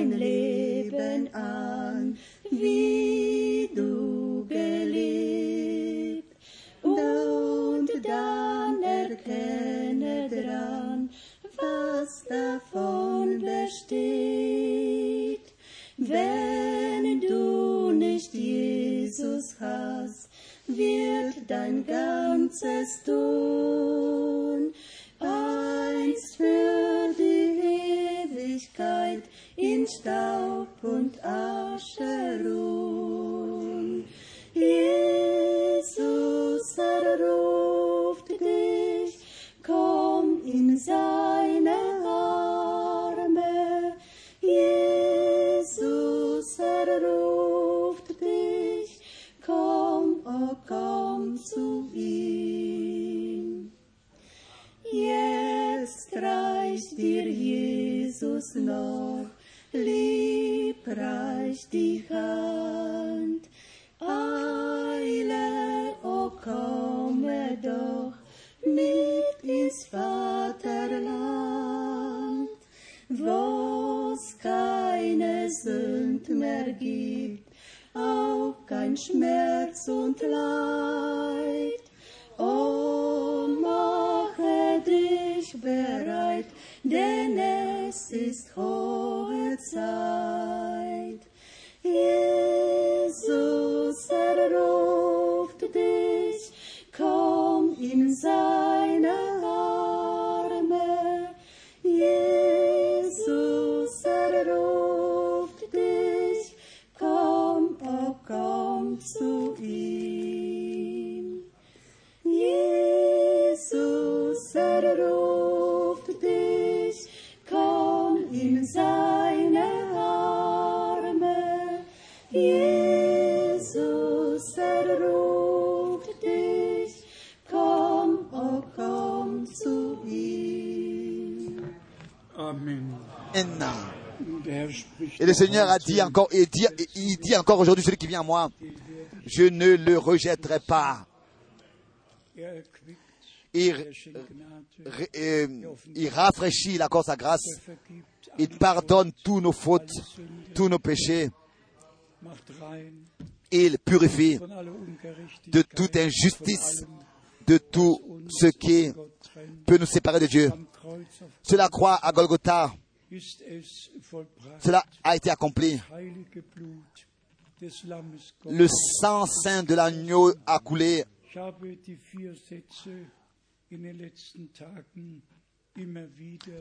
dein Leben an, wie du gelebt. Und dann erkenne dran, was davon besteht. Wenn du nicht Jesus hast, wird dein ganzes Tun einst für die Ewigkeit in Staub und Asche ruhen. Jesus erruft dich, komm in seine Arme. Jesus erruft dich, komm, oh komm zu ihm. Jetzt reicht dir Jesus noch liebreich die Hand. Eile, o komme doch mit ins Vaterland, wo's keine Sünd mehr gibt, auch kein Schmerz und Leid. O mache dich bereit, denn es ist hohe Zeit. Jesus erruft dich, komm in seine Arme. Jesus erruft dich, komm, oh komm zu ihm. Jesus erruft Et le Seigneur a dit encore, et dit, encore aujourd'hui, celui qui vient à moi, je ne le rejetterai pas. ré- euh, il rafraîchit, il accorde sa grâce, il pardonne tous nos fautes, tous nos péchés, il purifie de toute injustice, de tout ce qui peut nous séparer de Dieu. Am Kreuz auf Sur la croix à Golgotha. Cela a été accompli. Le sang saint de l'agneau a coulé.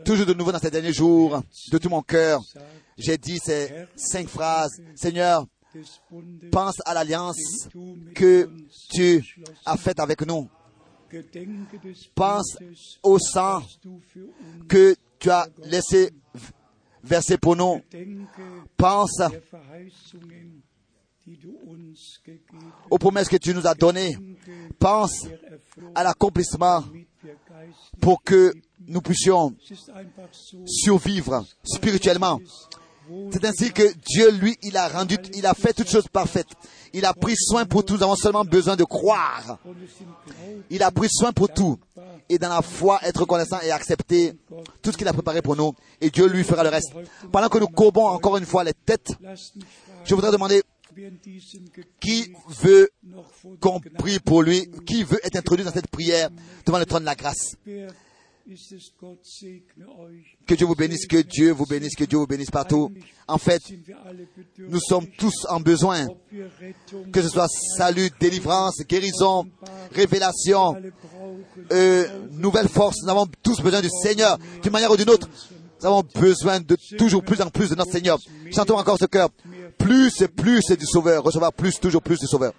Toujours de nouveau dans ces derniers jours, de tout mon cœur, j'ai dit ces cinq phrases. Seigneur, pense à l'alliance que tu as faite avec nous. Pense au sang que tu as laissé verser pour nous. Pense aux promesses que tu nous as données. Pense à l'accomplissement pour que nous puissions survivre spirituellement. C'est ainsi que Dieu, lui, il a rendu, il a fait toutes choses parfaites. Il a pris soin pour tout. Nous avons seulement besoin de croire. Il a pris soin pour tout. Et dans la foi, être reconnaissant et accepter tout ce qu'il a préparé pour nous. Et Dieu lui fera le reste. Pendant que nous courbons encore une fois les têtes, je voudrais demander qui veut prie pour lui, qui veut être introduit dans cette prière devant le trône de la grâce. Que Dieu vous bénisse, que Dieu vous bénisse, que Dieu vous bénisse partout. En fait, nous sommes tous en besoin, que ce soit salut, délivrance, guérison, révélation, euh, nouvelle force. Nous avons tous besoin du Seigneur, d'une manière ou d'une autre. Nous avons besoin de toujours plus en plus de notre Seigneur. Chantons encore ce cœur. Plus et plus du Sauveur. Recevoir plus, toujours plus du Sauveur.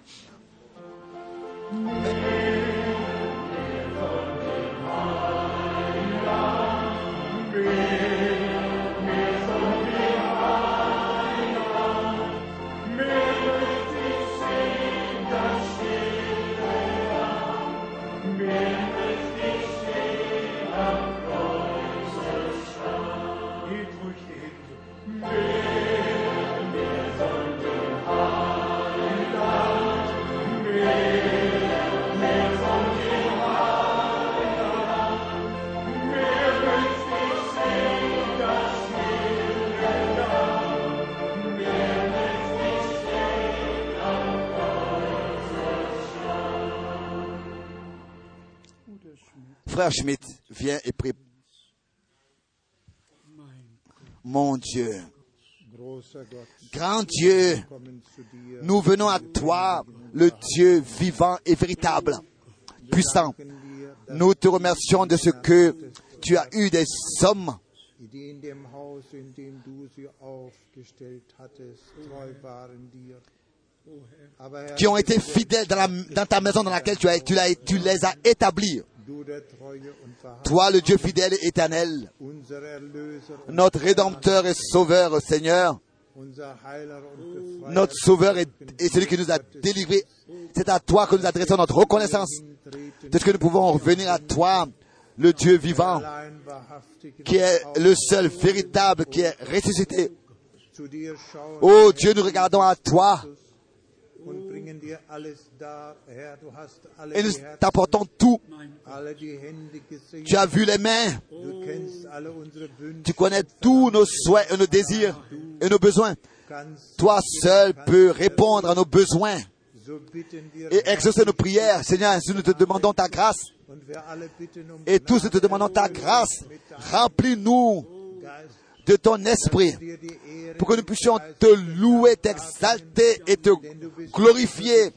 Frère Schmidt, viens et prie. Mon Dieu, grand Dieu, nous venons à toi, le Dieu vivant et véritable, puissant. Nous te remercions de ce que tu as eu des hommes qui ont été fidèles dans, ta maison dans laquelle tu, as, tu, tu les as établis. Toi, le Dieu fidèle et éternel, notre Rédempteur et Sauveur, Seigneur, notre Sauveur et, celui qui nous a délivrés. C'est à toi que nous adressons notre reconnaissance de ce que nous pouvons revenir à toi, le Dieu vivant, qui est le seul véritable, qui est ressuscité. Oh Dieu, nous regardons à toi et nous t'apportons tout. Tu as vu les mains, tu connais tous nos souhaits et nos désirs et nos besoins. Toi seul peux répondre à nos besoins et exaucer nos prières. Seigneur, nous te demandons ta grâce. um Et tous nous te demandons ta grâce. Remplis-nous de ton esprit pour que nous puissions te louer, t'exalter et te glorifier.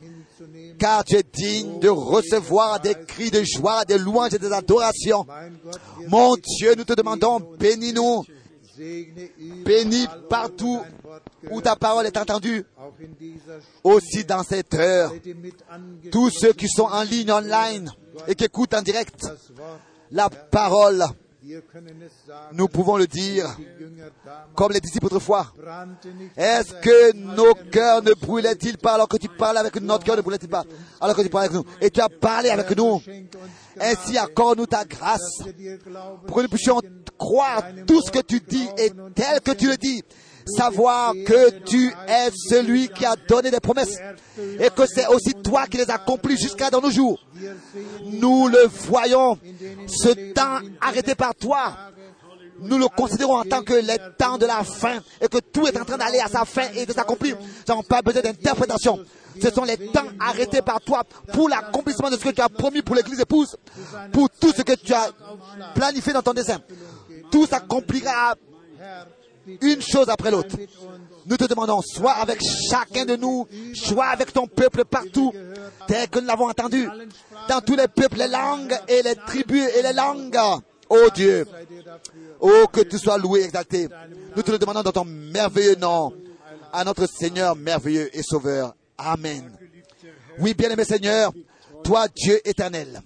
Car tu es digne de recevoir des cris de joie, des louanges et des adorations. Mon Dieu, nous te demandons, bénis-nous, bénis partout où ta parole est entendue, aussi dans cette heure. Tous ceux qui sont en ligne online et qui écoutent en direct la parole, Nous pouvons le dire comme les disciples autrefois. Est-ce que nos cœurs ne brûlaient-ils pas alors que tu parlais avec nous? Notre cœur ne brûlait-il pas alors que tu parlais avec nous? Et tu as parlé avec nous. Ainsi accorde-nous ta grâce pour que nous puissions croire tout ce que tu dis et tel que tu le dis. Savoir que tu es celui qui a donné des promesses et que c'est aussi toi qui les accomplis jusqu'à dans nos jours. Nous le voyons, ce temps arrêté par toi. Nous le considérons en tant que les temps de la fin et que tout est en train d'aller à sa fin et de s'accomplir. Nous n'avons pas besoin d'interprétation. Ce sont les temps arrêtés par toi pour l'accomplissement de ce que tu as promis pour l'église épouse, pour tout ce que tu as planifié dans ton dessein. Tout s'accomplira une chose après l'autre. Nous te demandons, sois avec chacun de nous, sois avec ton peuple partout, tel que nous l'avons entendu, dans tous les peuples, les langues et les tribus et les langues. Oh Dieu, oh que tu sois loué, exalté. Nous te le demandons dans ton merveilleux nom, à notre Seigneur merveilleux et sauveur. Amen. Oui, bien-aimé Seigneur, toi Dieu éternel.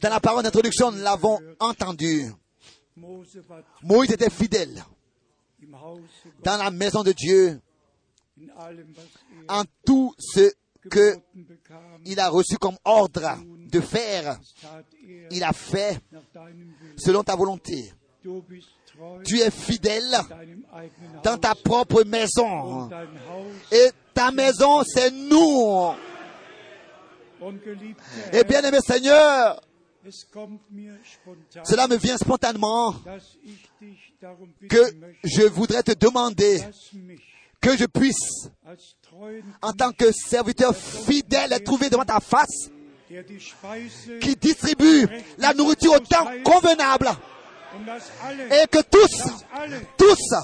Dans la parole d'introduction, nous l'avons entendu. Moïse était fidèle dans la maison de Dieu en tout ce que geboten bekam, il a reçu comme ordre de faire, il a fait selon ta volonté. Tu es fidèle dans ta propre maison. Et ta maison, c'est nous. Et Herr, bien aimé Seigneur, cela me vient spontanément que je voudrais te demander que je puisse, en tant que serviteur fidèle, être trouvé devant ta face, qui distribue la nourriture au temps convenable, et que tous, tous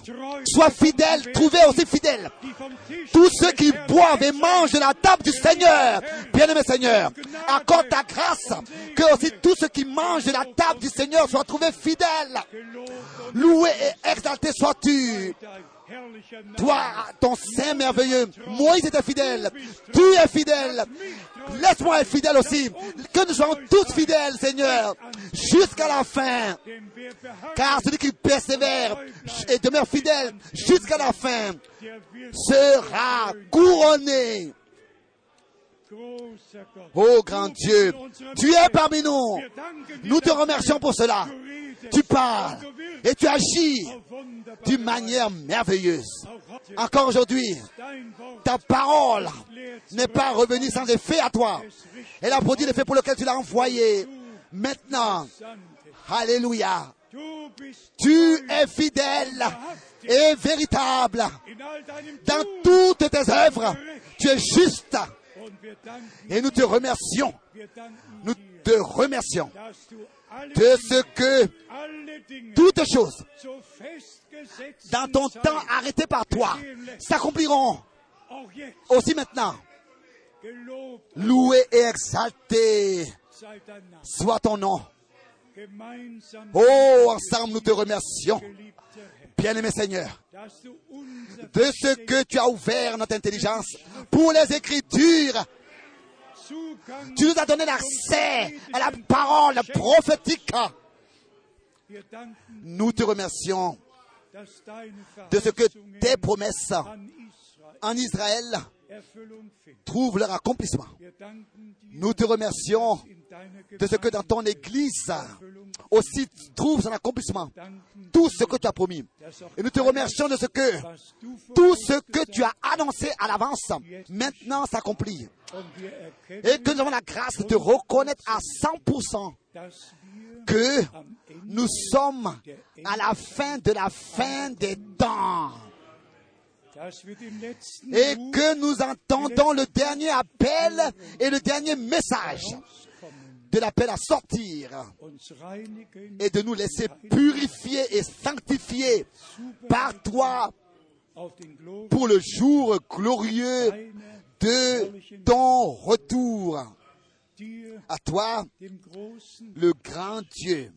soient fidèles, trouvés aussi fidèles. Tous ceux qui boivent et mangent de la table du Seigneur, bien-aimé Seigneur, accorde ta grâce, que aussi tous ceux qui mangent de la table du Seigneur soient trouvés fidèles. Loué et exalté sois-tu. Toi, ton Saint merveilleux, Moïse était fidèle, tu es fidèle. Laisse-moi être fidèle aussi. Que nous soyons tous fidèles, Seigneur, jusqu'à la fin. Car celui qui persévère et demeure fidèle jusqu'à la fin sera couronné. Oh grand Dieu, tu es parmi nous. Nous te remercions pour cela. Tu parles et tu agis d'une manière merveilleuse. Encore aujourd'hui, ta parole n'est pas revenue sans effet à toi. Elle a produit l'effet pour lequel tu l'as envoyé. Maintenant. Alléluia. Tu es fidèle et véritable dans toutes tes œuvres. Tu es juste et nous te remercions. Nous te remercions de ce que toutes choses dans ton temps arrêté par toi s'accompliront aussi maintenant. Loué et exalté soit ton nom. Oh, ensemble nous te remercions, bien-aimé Seigneur, de ce que tu as ouvert notre intelligence pour les Écritures. Tu nous as donné l'accès à la parole prophétique. Nous te remercions de ce que tes promesses en Israël trouvent leur accomplissement. Nous te remercions de ce que dans ton Église aussi trouve son accomplissement. Tout ce que tu as promis. Et nous te remercions de ce que tout ce que tu as annoncé à l'avance maintenant s'accomplit. Et que nous avons la grâce de reconnaître à 100% dass wir que nous sommes à la fin de la fin des temps. Et que nous entendons le dernier appel et le dernier message de l'appel à sortir et de nous laisser purifier et sanctifier par toi pour le jour glorieux de ton retour. À toi, le grand Dieu,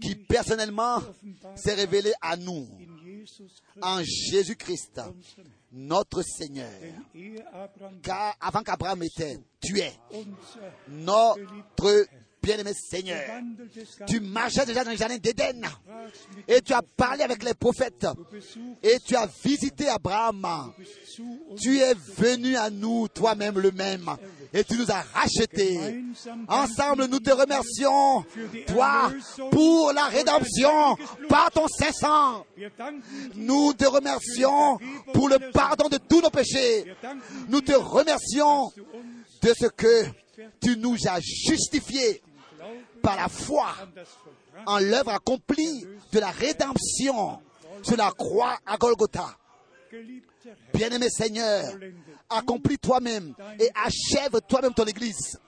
qui personnellement s'est révélé à nous en Jésus-Christ, notre Seigneur. Abraham Car avant qu'Abraham était, tu es notre Bien-aimé Seigneur, tu marchais déjà dans le jardin d'Éden et tu as parlé avec les prophètes et tu as visité Abraham. Tu es venu à nous, toi-même le même, et tu nous as rachetés. Ensemble, nous te remercions, toi, pour la rédemption par ton saint sang. Wir danken dir, Nous te remercions pour le pardon de tous nos péchés. Nous te remercions de ce que tu nous as justifiés par la foi en l'œuvre accomplie de la rédemption sur la croix à Golgotha. Bien-aimé Seigneur, accomplis toi-même et achève toi-même ton Église.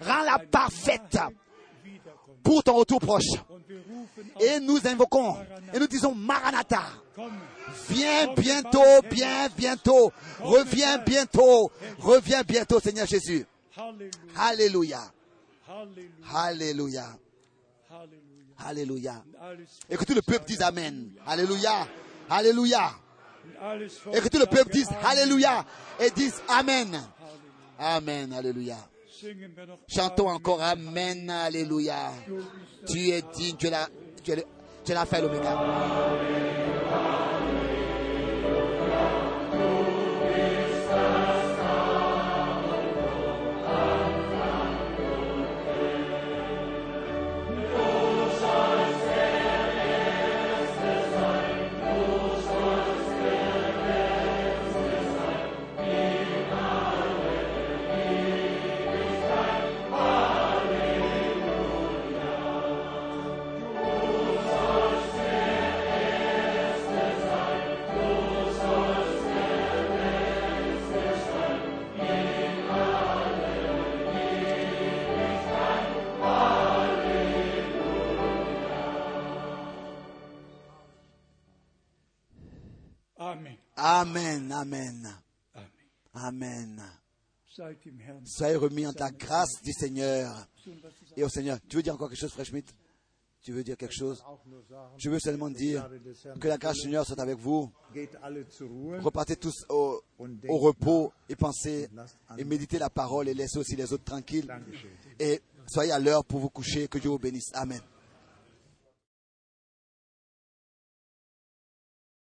Rends-la parfaite pour ton retour proche. Et nous invoquons et nous disons Maranatha. Viens bientôt, bien bientôt. Reviens bientôt. Reviens bientôt, Seigneur Jésus. Alléluia. Alléluia. Alléluia. Et que tout le peuple dise Amen. Alléluia. Alléluia. Et que tout le peuple dise. Alléluia. Et dise Amen. Amen. Alléluia. Chantons encore Amen. Alléluia. Tu es digne. Tu es la, tu es tu es l'oméga. Amen. Amen. Soyez remis en ta grâce du Seigneur et au Seigneur. Tu veux dire encore quelque chose, Frère Schmidt Tu veux dire quelque chose? Je veux seulement dire que la grâce du Seigneur soit avec vous. Repartez tous au, au repos et pensez et méditez la parole et laissez aussi les autres tranquilles. Et soyez à l'heure pour vous coucher. Que Dieu vous bénisse. Amen.